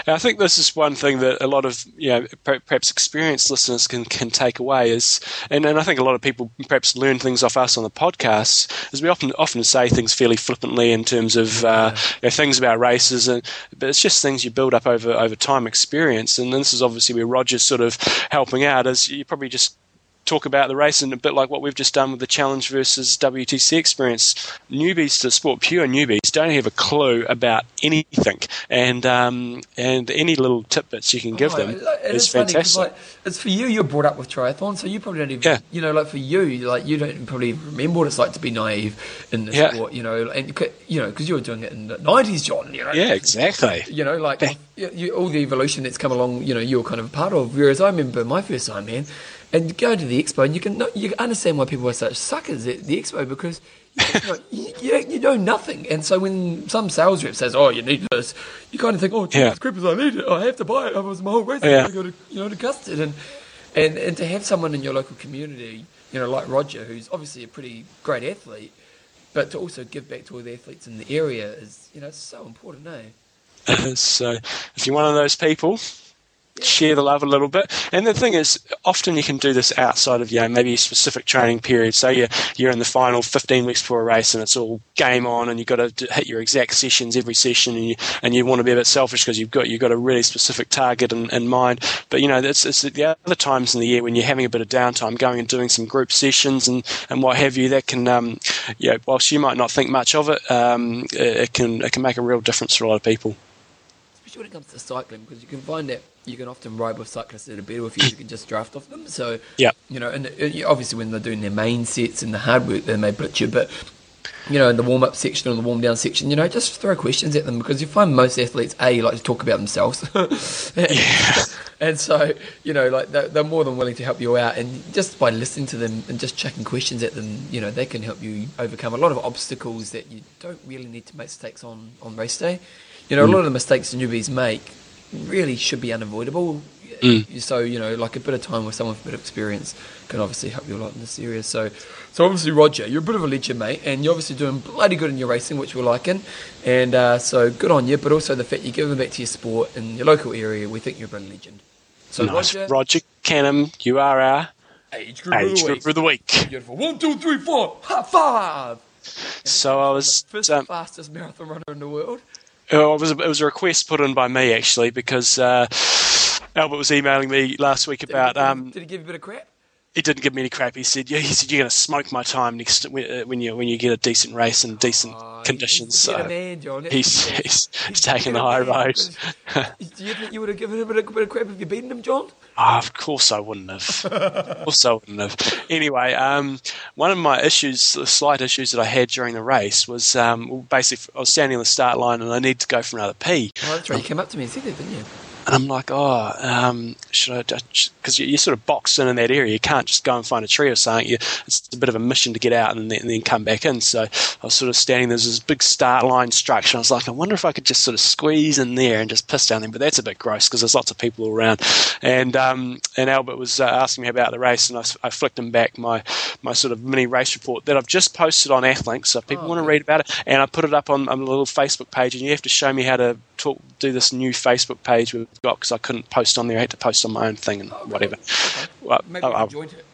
And I think this is one thing that a lot of you know perhaps experienced listeners can, can take away is, and, and I think a lot of people perhaps learn things off us on the podcast, is we often often say things fairly flippantly in terms of uh, you know, things about races, and but it's just things you build up over over time experience, and this is obviously where Roger's sort of helping out, is you probably just talk about the race and a bit like what we've just done with the challenge versus WTC experience. Newbies to sport, pure newbies, don't have a clue about anything, and um, and any little tidbits you can give oh, them it is, fantastic. Funny, like, it's for you. You're brought up with triathlon, so you probably don't even, yeah. you know, like for you, like you don't probably remember what it's like to be naive in the yeah. sport, you know, and you know because you were doing it in the nineties, John. You know, yeah, exactly. You know, like you, you, all the evolution that's come along, you know, you're kind of a part of. Whereas I remember my first time, man and go to the expo, and you can you understand why people are such suckers at the expo because you, know, you, you, know nothing. And so when some sales rep says, "Oh, you need this," you kind of think, "Oh, Jesus yeah. I need it. I have to buy it. Otherwise, my whole race yeah. to go to you know to custard." And and and to have someone in your local community, you know, like Roger, who's obviously a pretty great athlete, but to also give back to all the athletes in the area is you know so important, eh? so if you're one of those people share the love a little bit. And the thing is, often you can do this outside of you know maybe a specific training period. So you're you're in the final 15 weeks before a race, and it's all game on, and you've got to hit your exact sessions every session, and you and you want to be a bit selfish because you've got you've got a really specific target in, in mind. But you know, it's, it's the other times in the year when you're having a bit of downtime, going and doing some group sessions and, and what have you. That can, um, yeah, whilst you might not think much of it, um, it can it can make a real difference for a lot of people especially when it comes to cycling, because you can find that you can often ride with cyclists that are better with you. You can just draft off them. So yeah, you know, and uh, obviously when they're doing their main sets and the hard work, they may blitz you, but you know, in the warm up section or the warm down section, you know, just throw questions at them because you find most athletes, A, like to talk about themselves. and, Yeah. and so, you know, like they're, they're more than willing to help you out. And just by listening to them and just chucking questions at them, you know, they can help you overcome a lot of obstacles that you don't really need to make mistakes on, on race day. You know, a lot of the mistakes newbies make really should be unavoidable. So, you know, like a bit of time with someone with a bit of experience can obviously help you a lot in this area. So, so obviously, Roger, you're a bit of a legend, mate, and you're obviously doing bloody good in your racing, which we're liking. And uh, so, good on you, but also the fact you're giving back to your sport in your local area, we think you're a a legend. So, Nice. Roger, Roger Canham, you are our age group age the group week. of the week. Beautiful. One, two, three, four. High five. So I was, the first um, fastest marathon runner in the world. Oh, it was a, it was a request put in by me actually because uh, Albert was emailing me last week Did he about. give Um, did he give you a bit of crap? He didn't give me any crap. He said, "Yeah, he said you're going to smoke my time next when uh, you when you get a decent race and decent Oh, conditions." He's a better So man, John. He's, he's he's taking the high road. Do you think you would have given him a bit of, crap if you beaten him, John? Ah, of course I wouldn't have. of course I wouldn't have. Anyway, um, one of my issues, the slight issues that I had during the race was um, basically I was standing on the start line and I needed to go for another pee. Oh, that's right. You came up to me and said that, didn't you? And I'm like, oh, um, should I? Because you, you're sort of boxed in in that area. You can't just go and find a tree or something. You, it's a bit of a mission to get out and then, and then come back in. So I was sort of standing. There's this big start line structure. I was like, I wonder if I could just sort of squeeze in there and just piss down there. But that's a bit gross because there's lots of people around. And um, and Albert was uh, asking me about the race, and I flicked him back my my sort of mini race report that I've just posted on Athlink. So if people Oh, want to read about it, and I put it up on, on a little Facebook page, and you have to show me how to talk, do this new Facebook page we've got because I couldn't post on there. I had to post on my own thing and Oh, whatever. Okay. Well, Maybe I- I- joined it.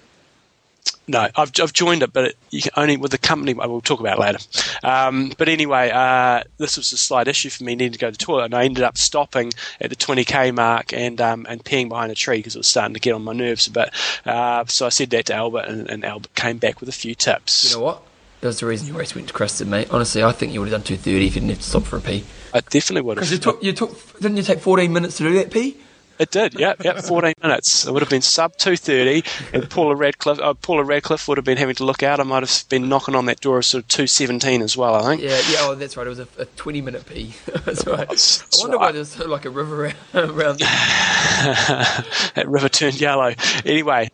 no, I've, I've joined it, but it, you can only with the company. We'll talk about later. Um, but anyway, uh, this was a slight issue for me needing to go to the toilet, and I ended up stopping at the 20k mark and um, and peeing behind a tree because it was starting to get on my nerves. But uh, so I said that to Albert, and, and Albert came back with a few tips. You know what? That was the reason your race went to Crested, mate. Honestly, I think you would have done 230 if you didn't have to stop for a pee. I definitely would Because have. you took, you took, didn't you take 14 minutes to do that pee? It did, yeah, yeah, 14 minutes. It would have been sub 230, and Paula Radcliffe, uh, Paula Radcliffe would have been having to look out. I might have been knocking on that door of sort of 217 as well, I think. Yeah, yeah. Oh, that's right. It was a, a 20 minute pee. that's right. That's- I wonder why there's like a river around. around that river turned yellow. Anyway,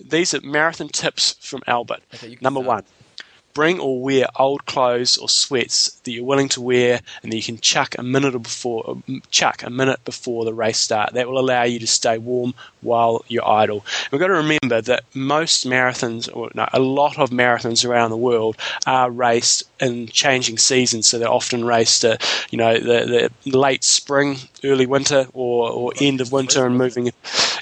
these are marathon tips from Albert. Okay, Number start. one. Bring or wear old clothes or sweats that you're willing to wear, and that you can chuck a minute before uh, chuck a minute before the race start. That will allow you to stay warm while you're idle. We've got to remember that most marathons, or no, a lot of marathons around the world, are raced in changing seasons. So they're often raced, uh, you know, the, the late spring, early winter, or, or end of winter, and moving.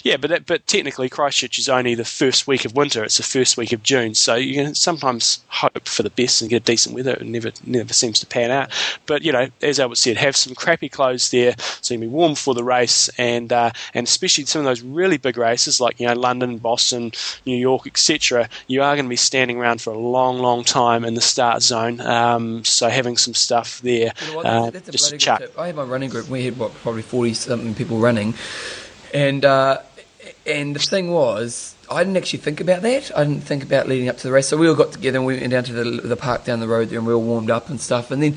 Yeah, but that, but technically Christchurch is only the first week of winter. It's the first week of June, so you can sometimes hope for the best and get decent weather. It never never seems to pan out. But you know, as Albert said, have some crappy clothes there so you can be warm for the race, and uh, and especially some of those really big races like you know London, Boston, New York, etc. You are going to be standing around for a long, long time in the start zone. Um, so having some stuff there, You know what? uh, That's, that's a just chuck. I had my running group. We had what probably forty something people running, and uh, and the thing was, I didn't actually think about that. I didn't think about leading up to the race. So we all got together and we went down to the the park down the road there, and we all warmed up and stuff. And then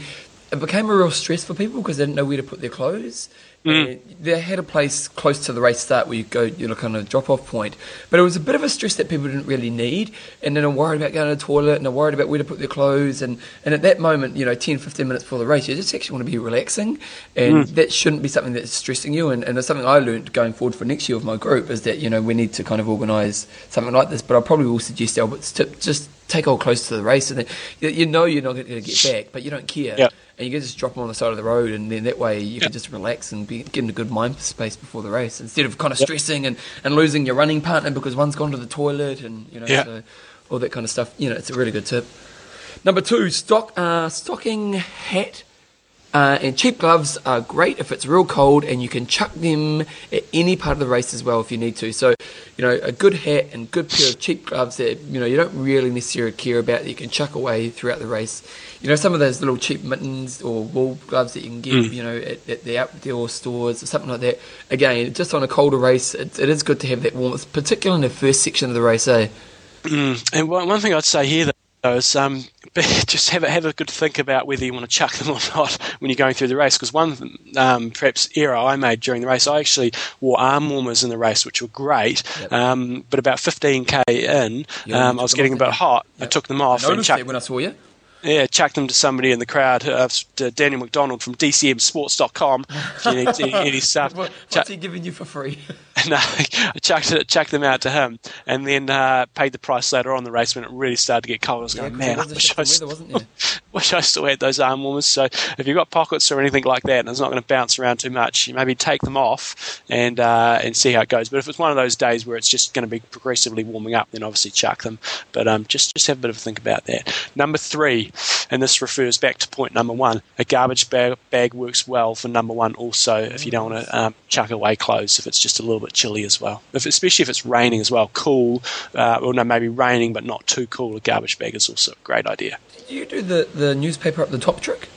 it became a real stress for people because they didn't know where to put their clothes. Mm. And they had a place close to the race start where you go, you know, kind of a drop off point. But it was a bit of a stress that people didn't really need. And then I'm worried about going to the toilet and I'm worried about where to put their clothes. And, and at that moment, you know, 10, 15 minutes before the race, you just actually want to be relaxing. And mm. that shouldn't be something that's stressing you. And, and it's something I learned going forward for next year with my group is that, you know, we need to kind of organise something like this. But I probably will suggest Albert's tip, just take all close to the race. And then you, know you're not going to get back, but you don't care Yep. And you can just drop them on the side of the road, and then that way you Yep. can just relax and be, get in a good mind space before the race instead of kind of stressing and, and losing your running partner because one's gone to the toilet and you know Yeah. so all that kind of stuff. You know, it's a really good tip. Number two, stock uh, stocking hat. Uh, and cheap gloves are great if it's real cold, and you can chuck them at any part of the race as well if you need to. So, you know, a good hat and good pair of cheap gloves that you know you don't really necessarily care about that you can chuck away throughout the race. You know, some of those little cheap mittens or wool gloves that you can get, you know, at, at the outdoor stores or something like that. Again, just on a colder race, it, it is good to have that warmth, particularly in the first section of the race. Eh? And one, one thing I'd say here that those, um, just have a, have a good think about whether you want to chuck them or not when you're going through the race. Because one um, perhaps error I made during the race, I actually wore arm warmers in the race, which were great. Yep. Um, but about 15k in, um, I was getting a bit hot. Yep. I took them off I and chucked. when I saw you. Yeah, chuck them to somebody in the crowd. Uh, Daniel McDonald from DCMSports.com. If you need any, stuff. What, what's he giving you for free? no, I chucked, it, chucked them out to him and then uh, paid the price later on the race when it really started to get cold. I was yeah, going, man, I wish I, weather, wish I still had those arm warmers. So if you've got pockets or anything like that and it's not going to bounce around too much, you maybe take them off and, uh, and see how it goes. But if it's one of those days where it's just going to be progressively warming up, then obviously chuck them. But um, just, just have a bit of a think about that. Number three, and this refers back to point number one, a garbage bag, bag works well for number one also if you don't want to um, chuck away clothes if it's just a little bit chilly as well. If, especially if it's raining as well, cool, uh, no, maybe raining but not too cool. A garbage bag is also a great idea. Do you do the, the newspaper up the top trick?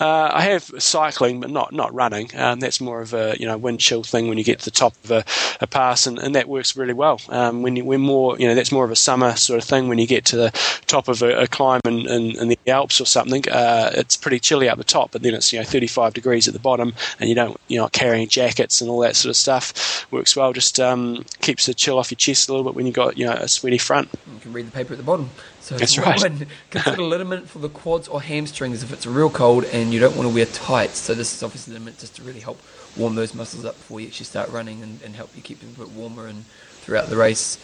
Uh, I have cycling, but not not running. Um, that's more of a you know wind chill thing when you get to the top of a, a pass, and, and, that works really well. Um, when you, when more you know that's more of a summer sort of thing. When you get to the top of a, a climb in, in, in, the Alps or something, uh, it's pretty chilly up the top, but then it's you know 35 degrees at the bottom, and you don't you're not carrying jackets and all that sort of stuff. Works well. Just um, keeps the chill off your chest a little bit when you've got you know a sweaty front. You can read the paper at the bottom. So That's right. consider liniment for the quads or hamstrings if it's real cold and you don't want to wear tights. So this is obviously liniment just to really help warm those muscles up before you actually start running and, and help you keep them a bit warmer and throughout the race.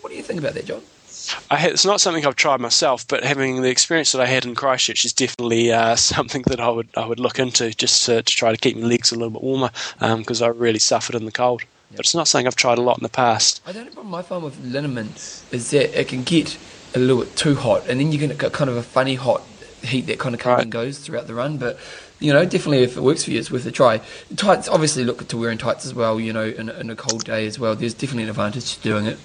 What do you think about that, John? Had, it's not something I've tried myself, but having the experience that I had in Christchurch is definitely uh, something that I would I would look into just to, to try to keep my legs a little bit warmer because um, I really suffered in the cold. Yep. But it's not something I've tried a lot in the past. I don't know. My find with liniment is that it can get a little bit too hot, and then you get kind of a funny hot heat that kind of comes right. and goes throughout the run. But you know, definitely if it works for you, it's worth a try. Tights, obviously, look to wearing tights as well. You know, in, in a cold day as well. There's definitely an advantage to doing it.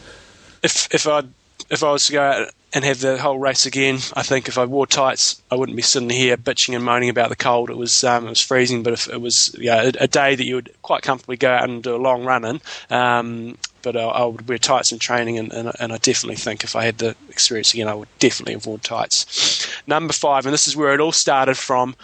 If if I if I was to go out and have the whole race again, I think if I wore tights, I wouldn't be sitting here bitching and moaning about the cold. It was um, it was freezing, but if it was yeah, a, a, day that you would quite comfortably go out and do a long run in, um, but I, I, would wear tights in training, and, and, and, I definitely think if I had the experience again, I would definitely worn tights. Number five, and this is where it all started from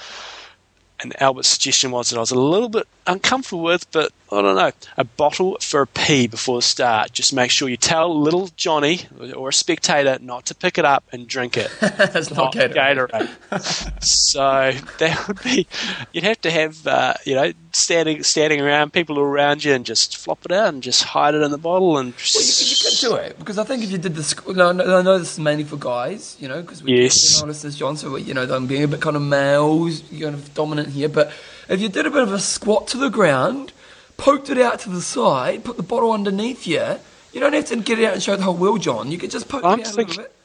and Albert's suggestion was that I was a little bit uncomfortable with, but I don't know. A bottle for a pee before the start. Just make sure you tell little Johnny or a spectator not to pick it up and drink it. it's not, not Gatorade. Gatorade. so that would be. You'd have to have uh, you know standing standing around people around you and just flop it out and just hide it in the bottle and. Well, you, you could do it because I think if you did the this, no, no, I know this is mainly for guys, you know, because we yes. listeners, John. So you know, I'm being a bit kind of males, kind of dominant here, but if you did a bit of a squat to the ground, poked it out to the side, put the bottle underneath you, you don't have to get it out and show the whole world, John. You could just poke I'm it out think, a little bit.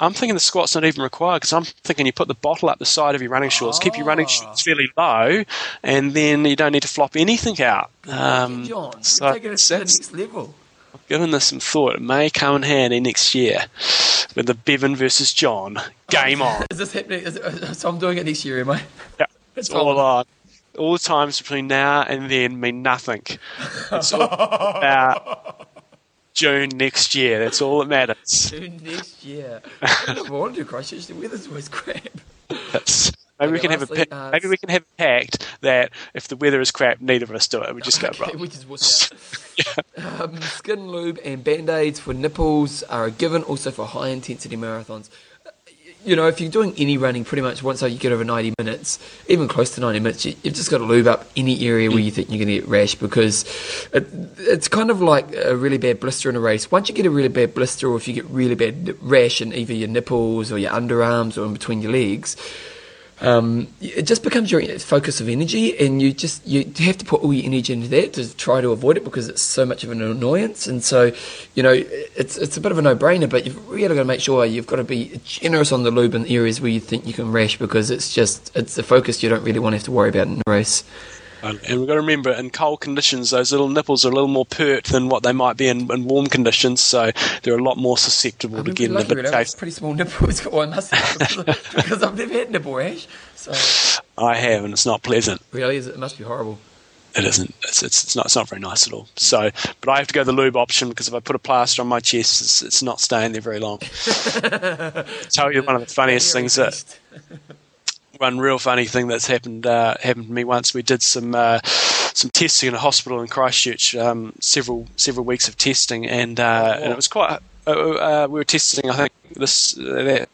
I'm thinking the squat's not even required because I'm thinking you put the bottle up the side of your running shorts, keep your running ah. shorts fairly low, and then you don't need to flop anything out. Um, John, so take it to the next level. I've given this some thought. It may come in handy next year with the Bevan versus John game on. Is this happening? Is it, so I'm doing it next year, am I? Yeah, it's all on all the times between now and then mean nothing. It's all about June next year. That's all that matters. June next year. I don't want to Christchurch. The weather's always crap. That's, maybe okay, we can have a uh, maybe we can have a pact that if the weather is crap, neither of us do it. We just okay, go right. We just watch out. yeah. um, skin lube and band aids for nipples are a given. Also for high intensity marathons you know, if you're doing any running, pretty much once you get over 90 minutes, even close to 90 minutes, you, have just got to lube up any area where you think you're going to get rash because it, it's kind of like a really bad blister in a race. Once you get a really bad blister or if you get really bad rash in either your nipples or your underarms or in between your legs, um, it just becomes your focus of energy, and you just you have to put all your energy into that to try to avoid it because it's so much of an annoyance. And so, you know, it's it's a bit of a no brainer, but you've really got to make sure you've got to be generous on the lube in areas where you think you can rash because it's just it's a focus you don't really want to have to worry about in a race. And we've got to remember, in cold conditions, those little nipples are a little more pert than what they might be in, in warm conditions, so they're a lot more susceptible I mean, to getting a bit really, taste. Pretty small nipples, I must have, because I've never had nipple rash. So I have, and it's not pleasant. Really, it must be horrible. it isn't. It's, it's, it's not. It's not very nice at all. So, but I have to go the lube option because if I put a plaster on my chest, it's, it's not staying there very long. Tell you one of the funniest things that one real funny thing that's happened uh, happened to me once. We did some uh, some testing in a hospital in Christchurch, um, several several weeks of testing, and uh, and it was quite. Uh, uh, we were testing, I think, this uh,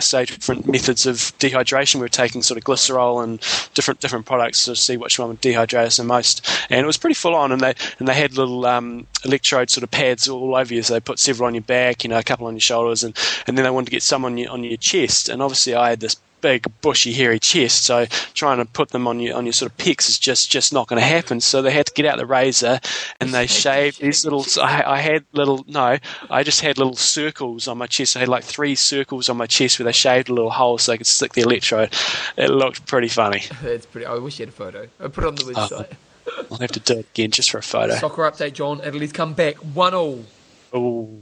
stage different methods of dehydration. We were taking sort of glycerol and different different products to see which one would dehydrate us the most. And it was pretty full on. And they and they had little um, electrode sort of pads all over you. So they put several on your back, you know, a couple on your shoulders, and, and then they wanted to get some on your on your chest. And obviously, I had this big, bushy, hairy chest. So trying to put them on your on your sort of pecs is just just not going to happen. So they had to get out the razor and they shaved these little. I, I, had little no, I just had little circles on my chest. I had like three circles on my chest where they shaved a little hole so they could stick the electrode. It looked pretty funny. That's pretty. I wish you had a photo. I put it on the website. Uh, I'll have to do it again just for a photo. Soccer update, John. Italy's come back one all. Oh.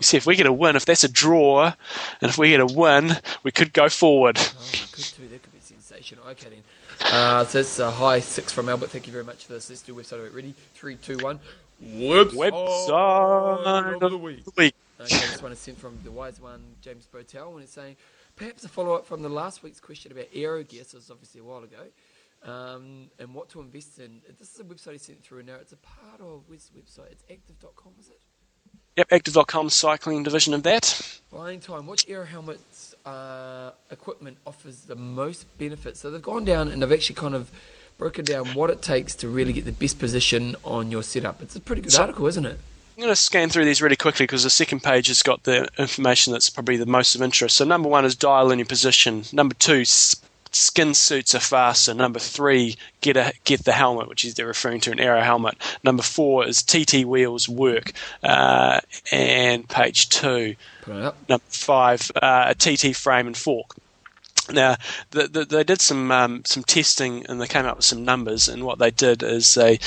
You see, if we get a win, if that's a draw, and if we get a win, we could go forward. Oh, too. That could be sensational. Okay, then. Uh, so it's a high six from Albert. Thank you very much for this. Let's do website of it. Ready? Three, two, one. Website, website of the week. Okay, this one is sent from the wise one, James Botel, and it's saying perhaps a follow up from the last week's question about aero gear. So it's obviously a while ago. Um, and what to invest in. This is a website he sent through now. It's a part of which website? It's active.com, is it? Yep, Active.com cycling division of that. Flying time. Which Aero helmets uh, equipment offers the most benefit? So they've gone down and they've actually kind of broken down what it takes to really get the best position on your setup. It's a pretty good so, article, isn't it? I'm going to scan through these really quickly because the second page has got the information that's probably the most of interest. So number one is dial in your position. Number two, skin suits are faster. Number three, get a get the helmet, which is they're referring to an aero helmet. Number four is TT wheels work, uh, and page two. Number five, uh, a TT frame and fork. Now, the, the, they did some um, some testing and they came up with some numbers. And what they did is they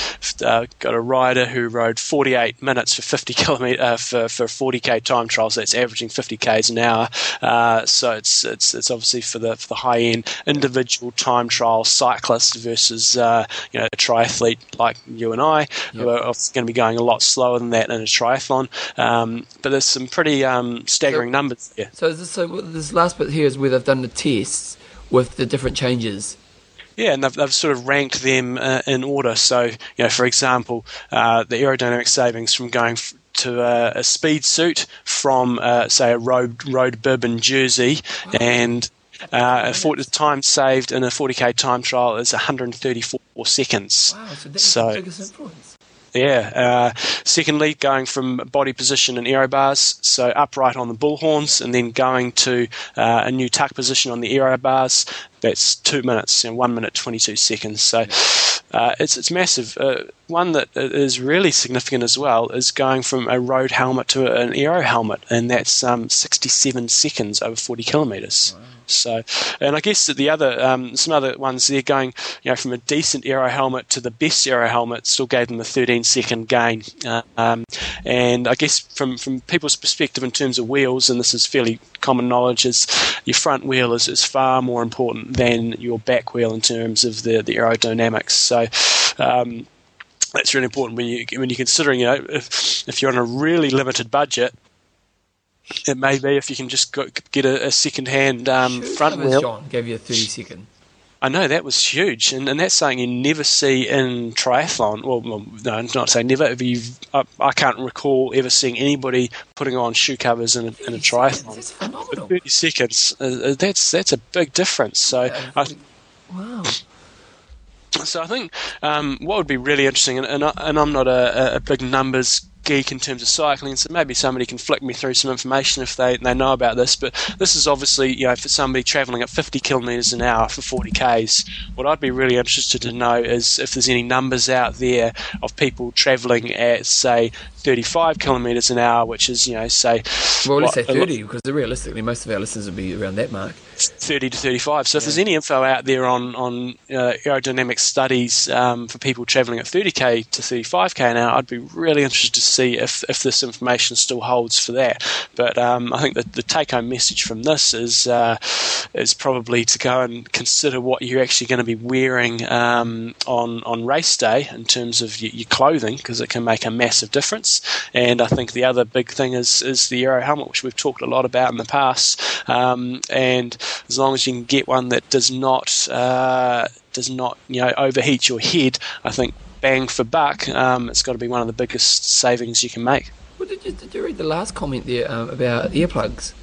uh, got a rider who rode 48 minutes for 50 kilometer uh, for for 40k time trial. So it's averaging 50 k's an hour. Uh, so it's it's it's obviously for the for the high end individual time trial cyclist versus uh, you know a triathlete like you and I, yep. who are going to be going a lot slower than that in a triathlon. Um, but there's some pretty um, staggering so, numbers. So this, so this last bit here is where they've done the test with the different changes. Yeah, and they've, they've sort of ranked them uh, in order. So, you know, for example, uh, the aerodynamic savings from going f- to a, a, speed suit from, uh, say, a road road bib in Jersey, wow. and uh, for, time saved in a 40k time trial is 134 seconds. Wow, so that's so, the biggest influence. Yeah. Uh, secondly, going from body position and aero bars, so upright on the bullhorns, and then going to uh, a new tuck position on the aero bars. That's two minutes and one minute twenty two seconds. So uh, it's it's massive. One that is really significant as well is going from a road helmet to an aero helmet, and that's um, sixty seven seconds over forty kilometres. Wow. So, and I guess that the other um, some other ones they're going, you know, from a decent aero helmet to the best aero helmet still gave them a 13 second gain. Uh, um, and I guess from from people's perspective in terms of wheels, and this is fairly common knowledge, is your front wheel is, is far more important than your back wheel in terms of the the aerodynamics. So. Um, that's really important when you when you're considering you know if, if you're on a really limited budget it may be if you can just go, get a, a second-hand um, front wheel. John gave you a thirty second. I know that was huge, and, and that's something you never see in triathlon. Well, well no, not say never. If you, I, I, can't recall ever seeing anybody putting on shoe covers in a, in a triathlon. That's phenomenal. Thirty seconds. Uh, uh, that's that's a big difference. So, yeah, I, wow. So I think um, what would be really interesting, and, and, I, am not a, a big numbers geek in terms of cycling, so maybe somebody can flick me through some information if they, they know about this. But this is obviously, you know, for somebody travelling at 50 kilometres an hour for 40 Ks, what I'd be really interested to know is if there's any numbers out there of people travelling at, say, 35 kilometres an hour, which is, you know, say. Well, let's say 30, because realistically, most of our listeners would be around that mark. 30 to 35. So if there's any info out there on on uh, aerodynamic studies um, for people travelling at 30k to 35k an hour, I'd be really interested to see if, if this information still holds for that. But um, I think that the take home message from this is uh, is probably to go and consider what you're actually going to be wearing um, on on race day in terms of your, your clothing because it can make a massive difference. And I think the other big thing is is the aero helmet, which we've talked a lot about in the past. Um, and as long as you can get one that does not uh, does not you know overheat your head, I think bang for buck, um, it's got to be one of the biggest savings you can make. Well, did, you, did you read the last comment there um, about earplugs?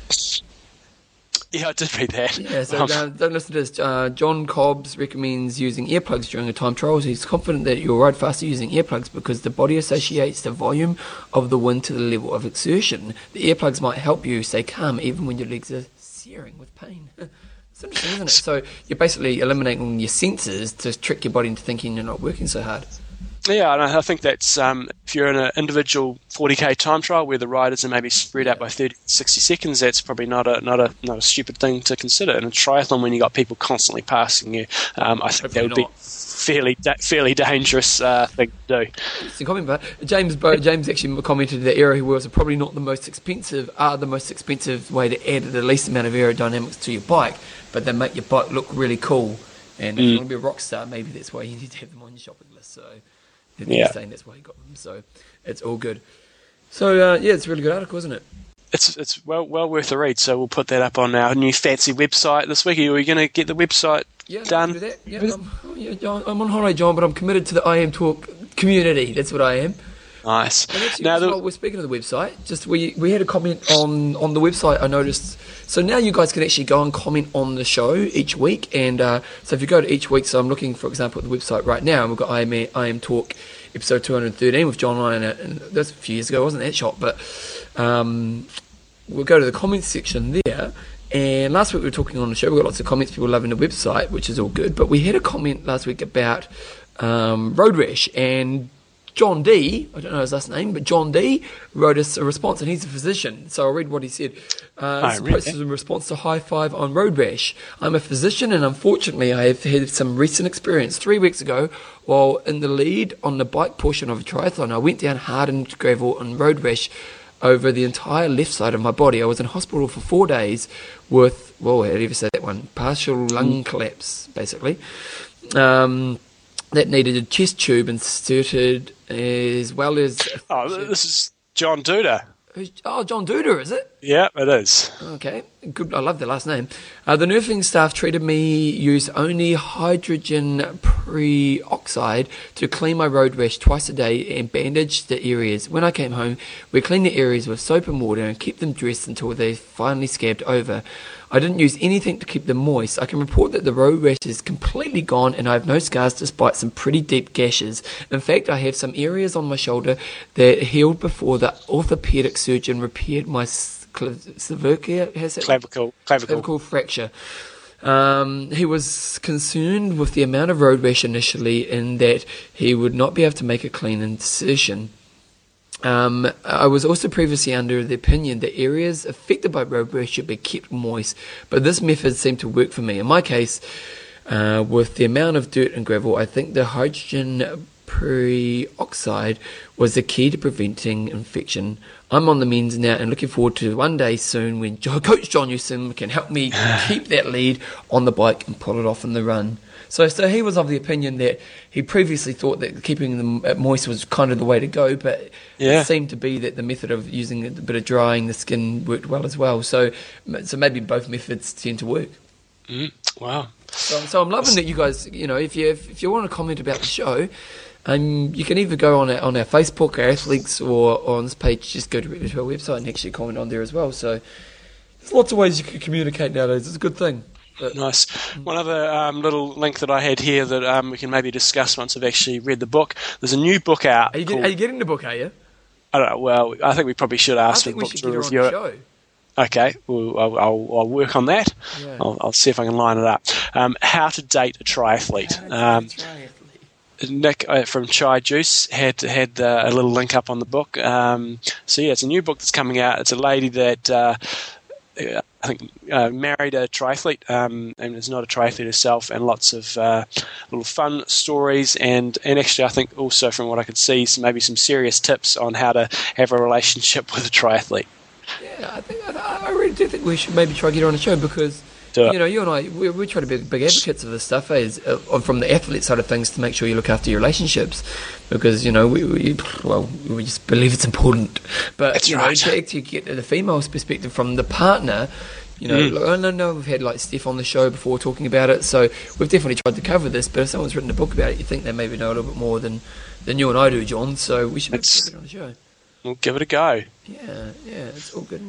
Yeah, I did read that. Yeah, so uh, don't listen to this. Uh, John Cobbs recommends using earplugs during a time trial. He's confident that you'll ride faster using earplugs because the body associates the volume of the wind to the level of exertion. The earplugs might help you stay calm even when your legs are searing with pain. it's interesting, isn't it? So you're basically eliminating your senses to trick your body into thinking you're not working so hard. Yeah, and I think that's um, if you're in an individual 40k time trial where the riders are maybe spread out by 30, 60 seconds, that's probably not a not a not a stupid thing to consider. In a triathlon, when you got people constantly passing you, um, I think that would be fairly da- fairly dangerous uh, thing to do. Interesting comment, but James Bo- James actually commented that aero wheels are probably not the most expensive are the most expensive way to add the least amount of aerodynamics to your bike, but they make your bike look really cool. And if mm. you want to be a rock star, maybe that's why you need to have them on your shopping list. So yeah. saying that's why he got them. So it's all good. So uh, yeah, it's a really good article, isn't it? It's it's well well worth a read. So we'll put that up on our new fancy website this week. Are we going to get the website yeah, done? Do yeah, I'm, yeah, I'm on holiday, John, but I'm committed to the IMTalk community. That's what I am. Nice. Now, the, we're speaking of the website. Just we we had a comment on on the website. I noticed. So now you guys can actually go and comment on the show each week. And uh, so if you go to each week, so I'm looking, for example, at the website right now, and we've got I am IMTalk episode 213 with John Ryan, and that's a few years ago, wasn't that shot? But um, we'll go to the comments section there. And last week we were talking on the show. We got lots of comments, people loving the website, which is all good. But we had a comment last week about um, road rash, and John D, I don't know his last name, but John D wrote us a response, and he's a physician. So I'll read what he said. Uh, this in response to High Five on Road Rash. I'm a physician, and unfortunately, I have had some recent experience. Three weeks ago, while in the lead on the bike portion of a triathlon, I went down hardened gravel on Road Rash over the entire left side of my body. I was in hospital for four days with, well, how do you ever say that one? Partial lung collapse, basically. Um, that needed a chest tube inserted as well as. Oh, this is John Duda. Oh, John Duda, is it? Yeah, it is. Okay, good. I love the last name. Uh, the nursing staff treated me, used only hydrogen peroxide to clean my road rash twice a day and bandaged the areas. When I came home, we cleaned the areas with soap and water and kept them dressed until they finally scabbed over. I didn't use anything to keep them moist. I can report that the road rash is completely gone and I have no scars despite some pretty deep gashes. In fact, I have some areas on my shoulder that healed before the orthopedic surgeon repaired my clavicle, clavicle, clavicle fracture. Um, he was concerned with the amount of road rash initially, in that he would not be able to make a clean incision. Um, I was also previously under the opinion that areas affected by road rash should be kept moist, but this method seemed to work for me. In my case, uh, with the amount of dirt and gravel, I think the hydrogen peroxide was the key to preventing infection. I'm on the mends now and looking forward to one day soon when Coach John Newsom can help me keep that lead on the bike and pull it off in the run. So, so he was of the opinion that he previously thought that keeping them moist was kind of the way to go, but yeah. it seemed to be that the method of using a bit of drying the skin worked well as well. So, so maybe both methods tend to work. Mm, wow. So, so I'm loving that you guys, you know, if you if you want to comment about the show, um, you can either go on our, on our Facebook, our athletes, or, or on this page, just go to, to our website and actually comment on there as well. So there's lots of ways you can communicate nowadays. It's a good thing. But, nice. One other um, little link that I had here that um, we can maybe discuss once I've actually read the book. There's a new book out. Are you, called, are you getting the book? Are you? I don't know. Well, I think we probably should ask for the book to review it. Okay, well, I'll, I'll, I'll, work on that. Yeah. I'll, I'll, see if I can line it up. Um, how to date a triathlete. Nick uh, from TriJuice had had uh, a little link up on the book. Um, so yeah, it's a new book that's coming out. It's a lady that uh, uh, I think uh, married a triathlete um, and is not a triathlete herself, and lots of uh, little fun stories and and actually I think also from what I could see, some, maybe some serious tips on how to have a relationship with a triathlete. Yeah, I think I, I really do think we should maybe try to get her on the show because you know, you and I, we, we try to be big advocates of this stuff, eh, uh, from the athlete side of things to make sure you look after your relationships, because you know, we, we well, we just believe it's important. But That's you right. know, to actually get the female's perspective from the partner, you know, Mm. like, I know, know we've had like Steph on the show before talking about it, so we've definitely tried to cover this. But if someone's written a book about it, you think they maybe know a little bit more than than you and I do, John. So we should it on the show. We'll give it a go. Yeah, yeah, it's all good.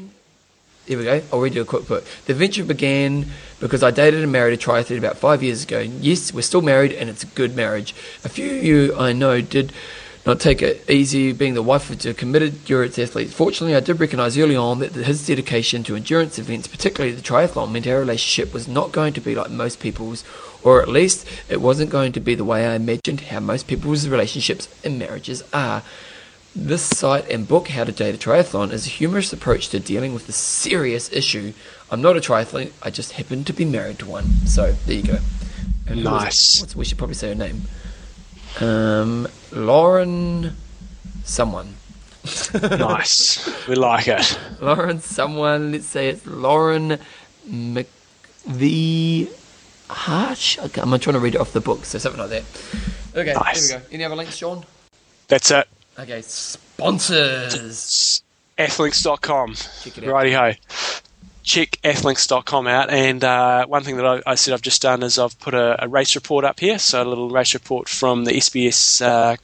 Here we go. I'll read you a quick quote. The venture began because I dated and married a triathlete about five years ago. Yes, we're still married and it's a good marriage. A few of you I know did not take it easy being the wife of a committed endurance athlete. Fortunately, I did recognise early on that his dedication to endurance events, particularly the triathlon, meant our relationship was not going to be like most people's, or at least it wasn't going to be the way I imagined how most people's relationships and marriages are. This site and book, How to Date a Triathlon, is a humorous approach to dealing with a serious issue. I'm not a triathlete, I just happen to be married to one. So, there you go. And who is it? Nice. What's, we should probably say her name. Um, Lauren someone. nice. We like it. Lauren someone, let's say it's Lauren McVie Harsh. Okay, I'm trying to read it off the book, so something like that. Okay, Nice. here we go. Any other links, Sean? That's it. Okay, sponsors. Athlinks.com. Check it out. Righty ho. Check athlinks.com out. And uh, one thing that I, I said I've just done is I've put a, a race report up here. So a little race report from the SBS uh,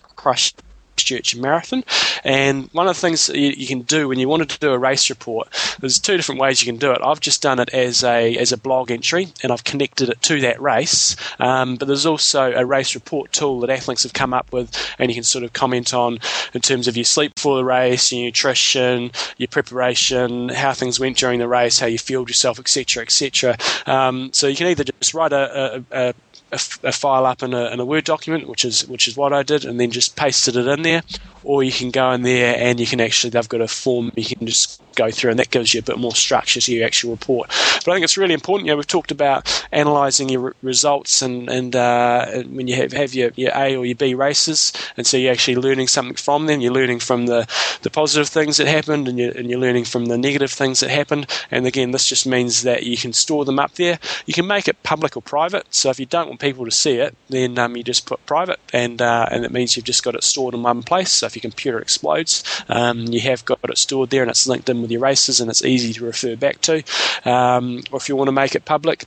Christchurch Marathon. And one of the things you, you can do when you wanted to do a race report, there's two different ways you can do it. I've just done it as a as a blog entry, and I've connected it to that race. Um, but there's also a race report tool that Athlinks have come up with, and you can sort of comment on in terms of your sleep before the race, your nutrition, your preparation, how things went during the race, how you fueled yourself, etc., etc. Um, so you can either just write a, a, a a, a file up in a, in a Word document, which is which is what I did, and then just pasted it in there. Or you can go in there and you can actually they've got a form you can just go through, and that gives you a bit more structure to your actual report. But I think it's really important. You know, we've talked about analysing your re- results and and uh, when you have, have your, your A or your B races, and so you're actually learning something from them. You're learning from the, the positive things that happened, and you're, and you're learning from the negative things that happened. And again, this just means that you can store them up there. You can make it public or private. So if you don't people to see it, then um, you just put private, and uh, and it means you've just got it stored in one place. So if your computer explodes, um, you have got it stored there, and it's linked in with your races, and it's easy to refer back to. Um, or if you want to make it public,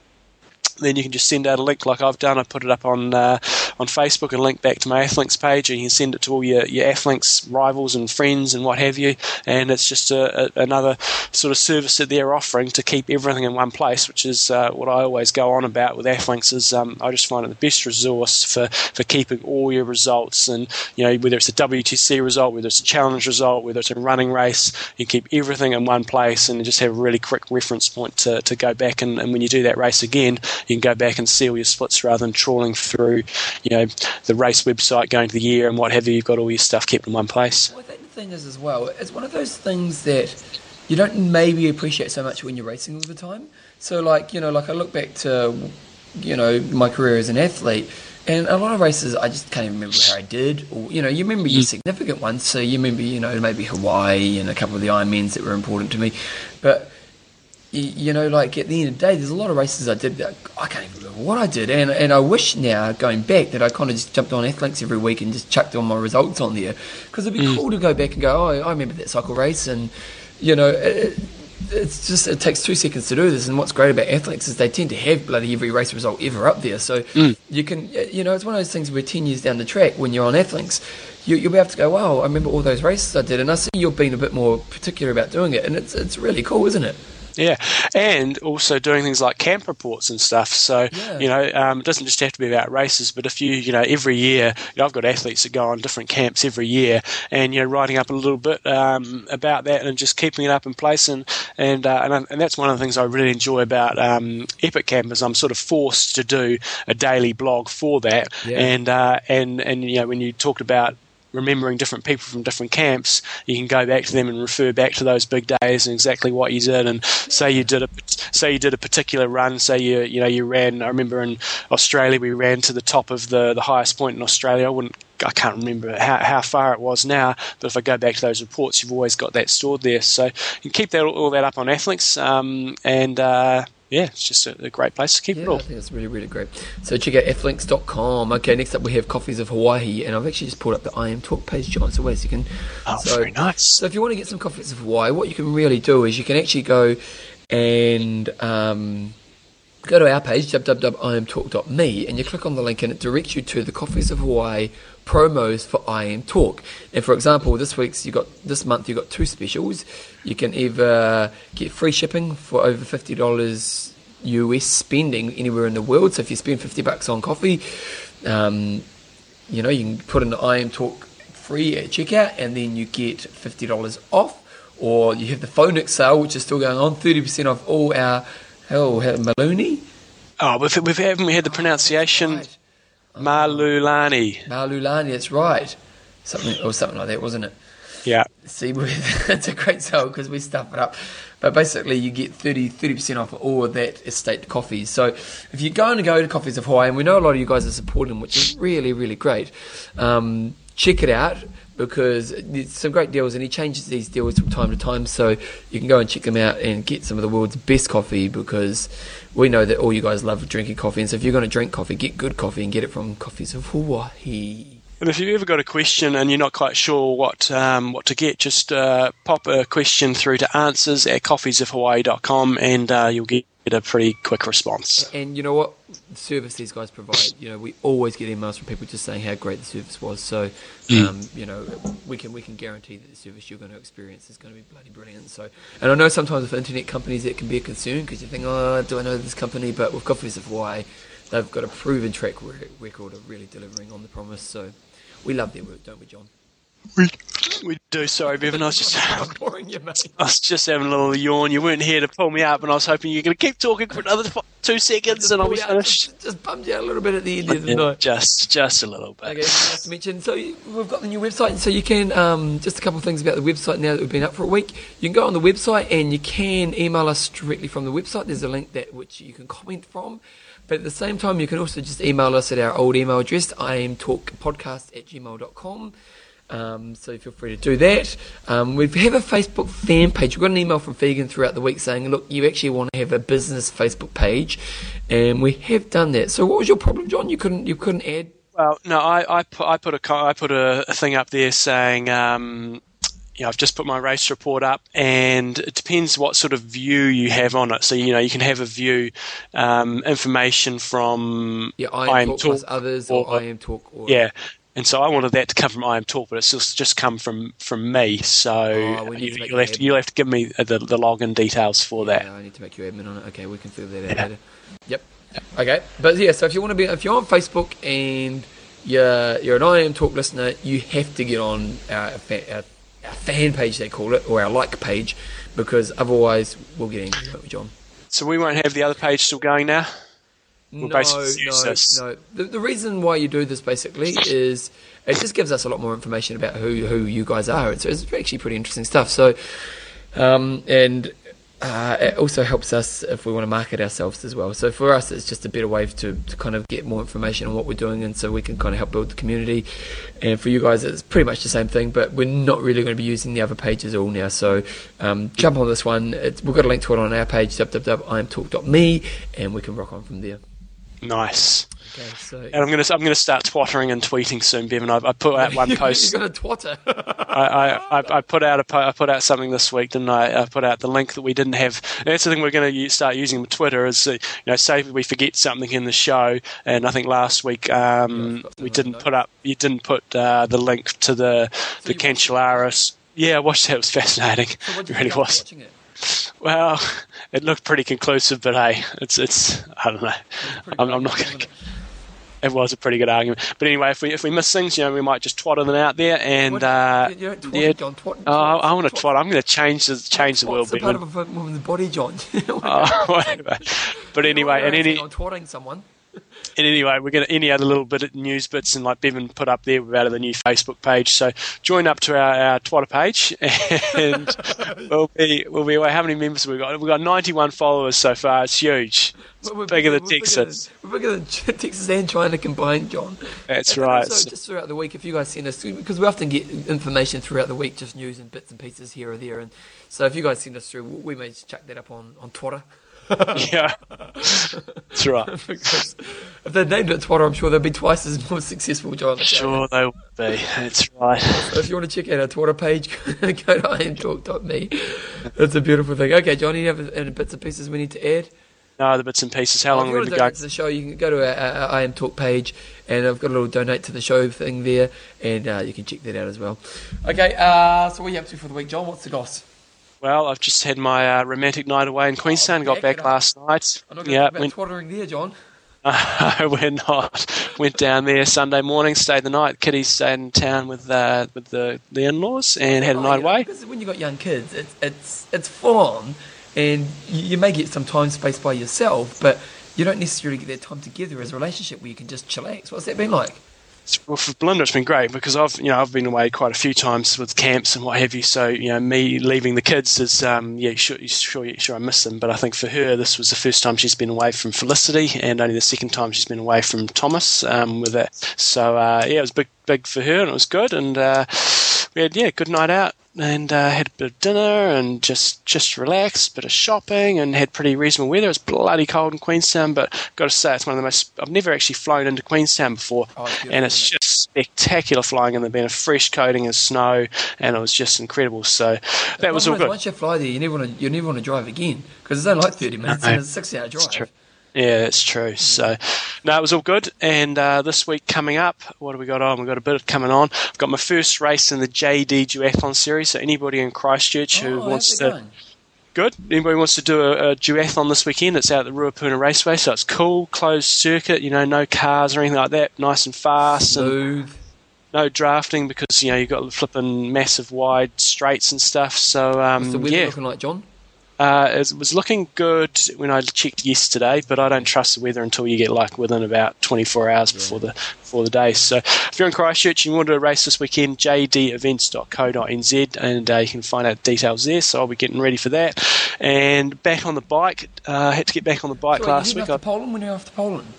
then you can just send out a link like I've done. I put it up on uh, on Facebook and link back to my Athlinks page, and you can send it to all your, your Athlinks rivals and friends and what have you. And it's just a, a, another sort of service that they're offering to keep everything in one place, which is uh, what I always go on about with Athlinks. Is um, I just find it the best resource for, for keeping all your results, and you know whether it's a WTC result, whether it's a challenge result, whether it's a running race, you keep everything in one place and just have a really quick reference point to, to go back and, and when you do that race again, you can go back and see all your splits rather than trawling through, you know, the race website, going to the year and what have you. You've got all your stuff kept in one place. Well, I think the thing is as well, it's one of those things that you don't maybe appreciate so much when you're racing all the time. So, like, you know, like I look back to, you know, my career as an athlete, and a lot of races I just can't even remember how I did. Or, you know, you remember your mm. significant ones, so you remember, you know, maybe Hawaii and a couple of the Ironmans that were important to me. But, you, you know, like at the end of the day, there's a lot of races I did that I can't even remember what I did. And, and I wish now, going back, that I kind of just jumped on Athlinks every week and just chucked all my results on there. Because it'd be mm. cool to go back and go, oh, I remember that cycle race. And, you know, it, it's just, it takes two seconds to do this. And what's great about Athlinks is they tend to have bloody every race result ever up there. So mm. you can, you know, it's one of those things where 10 years down the track, when you're on Athlinks, you, you'll be able to go, wow, I remember all those races I did. And I see you've been a bit more particular about doing it. And it's, it's really cool, isn't it? Yeah, and also doing things like camp reports and stuff. So Yeah. you know, um, it doesn't just have to be about races, but if you you know every year, you know, I've got athletes that go on different camps every year, and you know, writing up a little bit um, about that and just keeping it up in place, and and uh, and, and that's one of the things I really enjoy about um, Epic Camp is I'm sort of forced to do a daily blog for that, Yeah. and uh, and and you know when you talked about remembering different people from different camps, you can go back to them and refer back to those big days and exactly what you did. And say you did a say you did a particular run. Say you you know you ran. I remember in Australia we ran to the top of the the highest point in Australia. I wouldn't. I can't remember how, how far it was now, but if I go back to those reports, you've always got that stored there. So you can keep that all that up on Athlinks, um, and uh, yeah, it's just a, a, great place to keep yeah, it all. I think it's really, really great. So check out athlinks.com. Okay, next up we have Coffees of Hawaii, and I've actually just pulled up the IMTalk page, John. So where's you can. Oh, so, very nice. So if you want to get some Coffees of Hawaii, what you can really do is you can actually go and um, go to our page, www.imtalk.me, and you click on the link, and it directs you to the Coffees of Hawaii promos for IMTalk. And for example, this week's you got this month you've got two specials. You can either get free shipping for over fifty dollars US spending anywhere in the world. So if you spend fifty bucks on coffee, um, you know you can put in the IMTalk free at checkout, and then you get fifty dollars off. Or you have the Phoenix sale, which is still going on, thirty percent off all our hell Maloney. Oh, we've, we've haven't we had the pronunciation? Right. Malulani. Malulani, that's right. Something or something like that, wasn't it? Yeah. See, it's a great sale because we stuff it up. But basically, you get 30, 30% off all of that estate coffees. So if you're going to go to Coffees of Hawaii, and we know a lot of you guys are supporting them, which is really, really great. Um, check it out because there's some great deals, and he changes these deals from time to time. So you can go and check them out and get some of the world's best coffee because we know that all you guys love drinking coffee. And so if you're going to drink coffee, get good coffee and get it from Coffees of Hawaii. And if you've ever got a question and you're not quite sure what um, what to get, just uh, pop a question through to answers at coffeesofhawaii.com and uh, you'll get a pretty quick response. And you know what the service these guys provide, you know, we always get emails from people just saying how great the service was. So, mm. um, you know, we can we can guarantee that the service you're going to experience is going to be bloody brilliant. So, and I know sometimes with internet companies it can be a concern because you think, oh, do I know this company? But with Coffees of Hawaii, they've got a proven track record of really delivering on the promise. So, we love their work, don't we, John? We, we do. Sorry, Bevan. I was just boring you, mate. I was just having a little yawn. You weren't here to pull me up, and I was hoping you were going to keep talking for another two seconds, and I'll be finished. Just, just bummed you out a little bit at the end of the night. Just, just a little bit. Okay, nice to mention. So we've got the new website, so you can um, just a couple of things about the website now that we've been up for a week. You can go on the website and you can email us directly from the website. There's a link that which you can comment from. But at the same time, you can also just email us at our old email address, imtalkpodcast at gmail.com. Um, so feel free to do that. Um, we have a Facebook fan page. We've got an email from Vegan throughout the week saying, look, you actually want to have a business Facebook page, and we have done that. So what was your problem, John? You couldn't you couldn't add. Well, no, I, I put I put a I put a thing up there saying. Um, you know, I've just put my race report up, and it depends what sort of view you have on it. So you know, you can have a view um, information from yeah, I am, talk, talk others, or, or IMTalk, or yeah, and so I wanted that to come from IMTalk, but it's just, just come from, from me. So oh, you, will have to, you'll have to give me the, the login details for yeah, that. I need to make you admin on it. Okay, we can figure that out yeah. later. Yep. Okay, but yeah, so if you want to be, if you're on Facebook and you're you're an IMTalk listener, you have to get on our, our, our fan page they call it, or our like page, because otherwise we'll get angry, John? So we won't have the other page still going now no, no, no. The, the reason why you do this basically is it just gives us a lot more information about who who you guys are. It's, it's actually pretty interesting stuff. So, um, and uh, it also helps us if we want to market ourselves as well. So for us, it's just a better way to, to kind of get more information on what we're doing, and so we can kind of help build the community. And for you guys, it's pretty much the same thing, but we're not really going to be using the other pages all now. So um, jump on this one. It's, we've got a link to it on our page, www.imtalk.me, and we can rock on from there. Nice. Okay, so and I'm gonna I'm gonna start twattering and tweeting soon, Bevan. I, I put out one post. You're gonna twatter. I, I, I put out a I put out something this week, didn't I? I put out the link that we didn't have. And that's the thing we're going to start using with Twitter is uh, you know say we forget something in the show, and I think last week um, yeah, we didn't put up you didn't put uh, the link to the so the Cancellara's. Yeah, I watched that. It was fascinating. So it really was. Well, it looked pretty conclusive, but hey, it's it's I don't know. I'm, I'm, not going to. It was a pretty good argument, but anyway, if we if we miss things, you know, we might just twatter them out there, and what, uh, you know, twat, yeah, John, twat, oh, I want to twat. I'm going to change the change the world. It's part of a woman's body, John. oh. But anyway, and any I'm twatting someone. And anyway, we're going to any other little bit of news bits and like Bevan put up there, added the new Facebook page. So join up to our, our Twitter page, and we'll be we'll be away. How many members have we got? We've got 91 followers so far. It's huge. It's We're bigger than we're Texas. We're bigger than Texas and China combined, John. That's And right. Also, just throughout the week, if you guys send us, because we often get information throughout the week, just news and bits and pieces here or there, and so if you guys send us through, we may just chuck that up on on Twitter. yeah, that's right. because if they named it Twitter, I'm sure they'll be twice as more successful, John. Sure, they will be. That's right. So if you want to check out our Twitter page, go to imtalk.me. It's a beautiful thing. Okay, John, any other any bits and pieces we need to add? No the bits and pieces. How Oh, long have you we want been to going? to the show, you can go to our, our, our IM Talk page, and I've got a little donate to the show thing there, and uh, you can check that out as well. Okay, uh, so what are you up to for the week, John? What's the goss? Well, I've just had my uh, romantic night away in Queenstown. Got back last night. I'm not Yeah, about went, twattering there, John. we're not. Went down there Sunday morning, stayed the night. Kitty stayed in town with uh, with the, the in-laws and had a Oh, night yeah, away. Because when you've got young kids, it's, it's, it's full on, and you, you may get some time space by yourself, but you don't necessarily get that time together as a relationship where you can just chillax. What's that been like? Well, for Belinda, it's been great because I've you know I've been away quite a few times with camps and what have you. So you know, me leaving the kids is um, yeah, sure, sure, sure, I miss them. But I think for her, this was the first time she's been away from Felicity, and only the second time she's been away from Thomas um, with it. So uh, yeah, it was big, big for her, and it was good. And uh, we had yeah, good night out, and uh, had a bit of dinner and just just relaxed, bit of shopping, and had pretty reasonable weather. It was bloody cold in Queenstown, but I've got to say it's one of the most. I've never actually flown into Queenstown before, Oh, it's and it's just spectacular flying in the been a fresh coating of snow, and it was just incredible. So that was all good. Once you fly there, you never want to you never want to drive again because it's only like thirty minutes and it's a six hour drive. Yeah, that's true. So, no, it was all good. And uh, this week coming up, what have we got on? We've got a bit coming on. I've got my first race in the JD Duathlon Series. So, anybody in Christchurch who Oh, wants to. going? Good. Anybody wants to do a, a duathlon this weekend? It's out at the Ruapuna Raceway, so it's cool, closed circuit. You know, no cars or anything like that. Nice and fast, and Smooth. no drafting because you know you've got the flipping massive wide straights and stuff. So What's the um, weather yeah, looking like, John? Uh, it was looking good when I checked yesterday, but I don't trust the weather until you get like within about 24 hours before the before the day. So if you're in Christchurch and you want to race this weekend, jdevents.co.nz, and uh, you can find out details there. So I'll be getting ready for that. And back on the bike, uh, I had to get back on the bike So, last week. off to Poland you're off to Poland?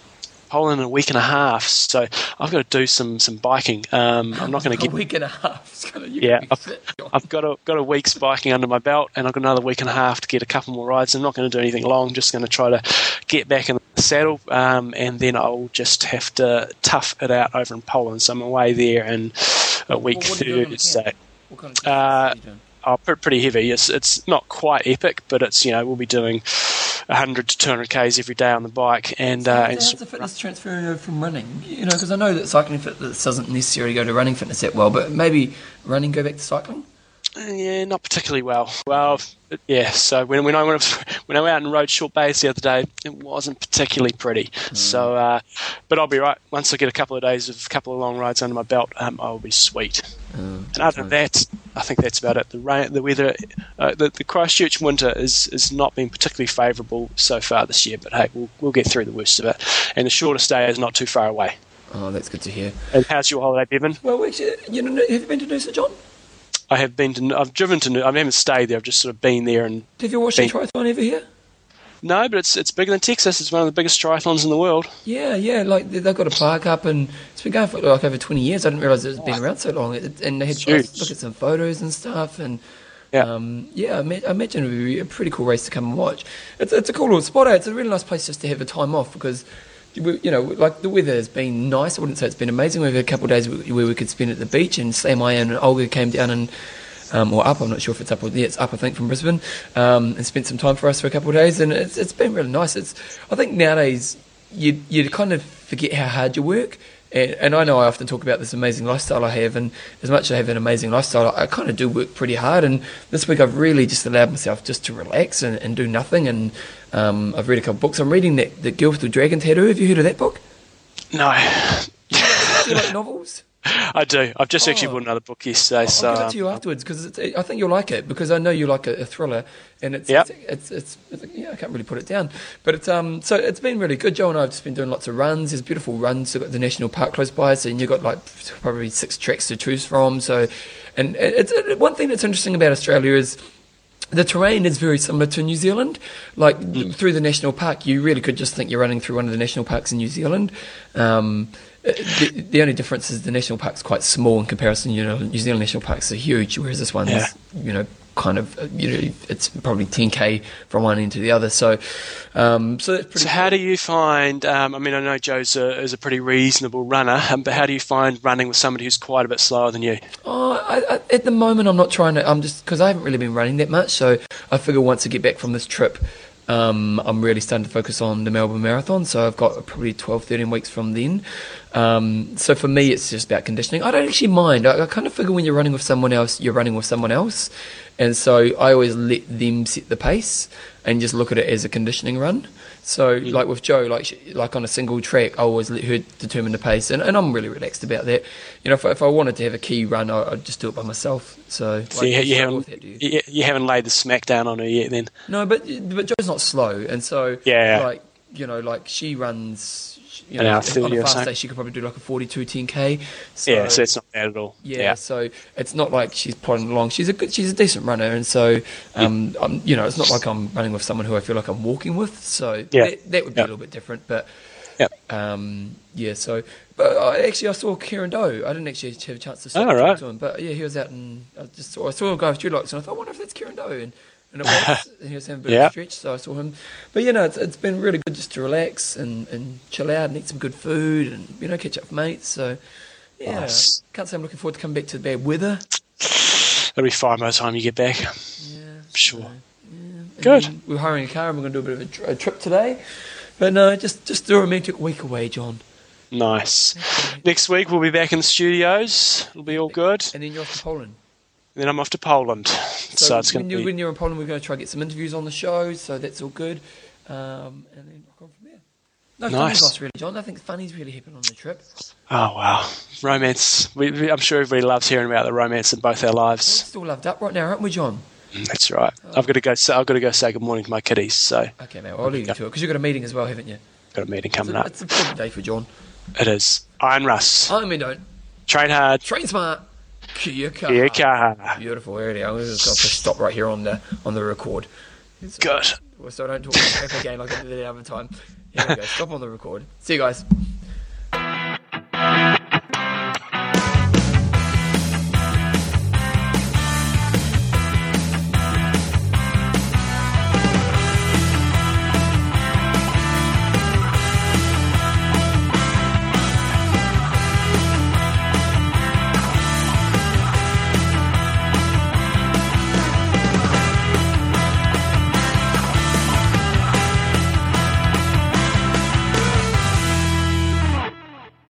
Poland in a week and a half, so I've got to do some some biking. Um, I'm not going to a week and a half. Gonna, Yeah, I've- I've got a got a week's biking under my belt, and I've got another week and a half to get a couple more rides. I'm not going to do anything long. Just going to try to get back in the saddle, um, and then I'll just have to tough it out over in Poland. So I'm away there in a week What- what are you doing Thursday. What kind of Uh, are? Oh, pre- pretty heavy. It's it's not quite epic, but it's you know we'll be doing 100 to 200 k's every day on the bike, and uh, and How's the fitness transferring over from running? You know, because I know that cycling fitness doesn't necessarily go to running fitness that well, but maybe running go back to cycling. Yeah, not particularly well. Well, yeah. So when when I went when I went out and rode Short Bays the other day, it wasn't particularly pretty. So, uh, but I'll be right once I get a couple of days of a couple of long rides under my belt. Um, I'll be sweet. and other than that, I think that's about it. The rain, the weather, uh, the, the Christchurch winter is is not been particularly favourable so far this year. But hey, we'll we'll get through the worst of it. And the shortest day is not too far away. Oh, that's good to hear. And how's your holiday, Bevan? Well, actually, you know, have you been to Noosa, John? I have been to. I've driven to. I haven't stayed there. I've just sort of been there and Have you watched the triathlon ever here? No, but it's it's bigger than Texas. It's one of the biggest triathlons in the world. Yeah, yeah. Like they- they've got a park up, and it's been going for like over twenty years. I didn't realise it's been around so long. It, and they had Huge. look at some photos and stuff, and Yeah. um, yeah, I, ma- I imagine it would be a pretty cool race to come and watch. It's it's a cool little spot. eh? It's a really nice place just to have a time off because. You know, like the weather has been nice. I wouldn't say it's been amazing. We've had a couple of days where we could spend at the beach, and Sam, I, and Olga came down and um, or up. I'm not sure if it's up or yeah, it's up. I think from Brisbane, um, and spent some time for us for a couple of days, and it's it's been really nice. It's I think nowadays you you kind of forget how hard you work. And, and I know I often talk about this amazing lifestyle I have, and as much as I have an amazing lifestyle, I, kind of do work pretty hard. And this week I've really just allowed myself just to relax and, and do nothing. And um, I've read a couple books. I'm reading that the Girl with the Dragon Tattoo. Have you heard of that book? No, Do you like novels? I do. I've just actually Oh. bought another book yesterday, I'll so give it to you um, afterwards because I think you'll like it because I know you like a, a thriller and it's, Yep. it's, it's it's yeah I can't really put it down but it's um so it's been really good. Joe and I have just been doing lots of runs. There's beautiful runs. You've got the national park close by, so you've got like probably six tracks to choose from. So and it's it, one thing that's interesting about Australia is the terrain is very similar to New Zealand. Like th- through the national park, you really could just think you're running through one of the national parks in New Zealand. Um, uh, the, the only difference is the national park's quite small in comparison. You know, New Zealand national parks are huge, whereas this one's Yeah. you know kind of uh, you know it's probably 10k from one end to the other. So, um, so that's pretty. So how do you find? Um, I mean, I know Joe's a, is a pretty reasonable runner, um, but how do you find running with somebody who's quite a bit slower than you? Oh, I, I, at the moment, I'm not trying to. I'm just because I haven't really been running that much. So I figure once I get back from this trip, um, I'm really starting to focus on the Melbourne Marathon. So I've got probably 12, 13 weeks from then. Um, so for me, it's just about conditioning. I don't actually mind. I, I kind of figure when you're running with someone else, you're running with someone else, and so I always let them set the pace and just look at it as a conditioning run. So hmm. like with Joe, like like on a single track, I always let her determine the pace, and, and I'm really relaxed about that. You know, if, I- if I wanted to have a key run, I, I'd just do it by myself. So, So like, you, you haven't that, you? you, you haven't laid the smack down on her yet, then? No, but but Joe's not slow, and so Yeah. like you know, like she runs. You An know, hour on a fast day, she could probably do like a 42 10k. So, yeah, so it's not bad at all. yeah, so it's not like she's plodding along. She's a good, she's a decent runner, and so um, I'm, you know, it's not like I'm running with someone who I feel like I'm walking with. So Yeah. that, that would be Yeah. a little bit different, but Yep. um, yeah. So, but I, actually, I saw Kieran Doe. I didn't actually have a chance to Oh, right. to him, but yeah, he was out and I just saw, I saw a guy with dreadlocks, and I thought, I wonder if that's Kieran Doe, and, and it was. he was having a bit of a stretch, so I saw him. But you know, it's, it's been really good just to relax and, and chill out and eat some good food and you know catch up with mates. So yeah, Nice. can't say I'm looking forward to coming back to the bad weather. It'll be fine by the time you get back. Yeah, Sure. so, yeah. Good. We're hiring a car and we're going to do a bit of a, a trip today. But no, just just a romantic week away, John. Nice. Next week we'll be back in the studios. It'll be all good. And then you're off to Poland. Then I'm off to Poland. So, So, it's going when, to you, be. when you're in Poland, we're going to try to get some interviews on the show, so that's all good. Um, and then rock on from there. No Nice. funny really, John. I think funny's really happened on the trip. Oh wow, romance! We, we, I'm sure everybody loves hearing about the romance in both our We're lives. still loved up right now, aren't we, John? That's right. I've got to go. Say, I've got to go say good morning to my kiddies. So Okay, mate, well, I'll leave you to it, because you've got a meeting as well, haven't you? got a meeting It's coming a, up. it's a big day for John. It is Iron Russ. I mean, don't. Train hard. Train smart. Kia kaha. Here, kaha. Beautiful. It is. I'm just going to stop right here on the on the record. Good. So I don't talk about again like I did the other time. Here we go. Stop on the record. See you guys.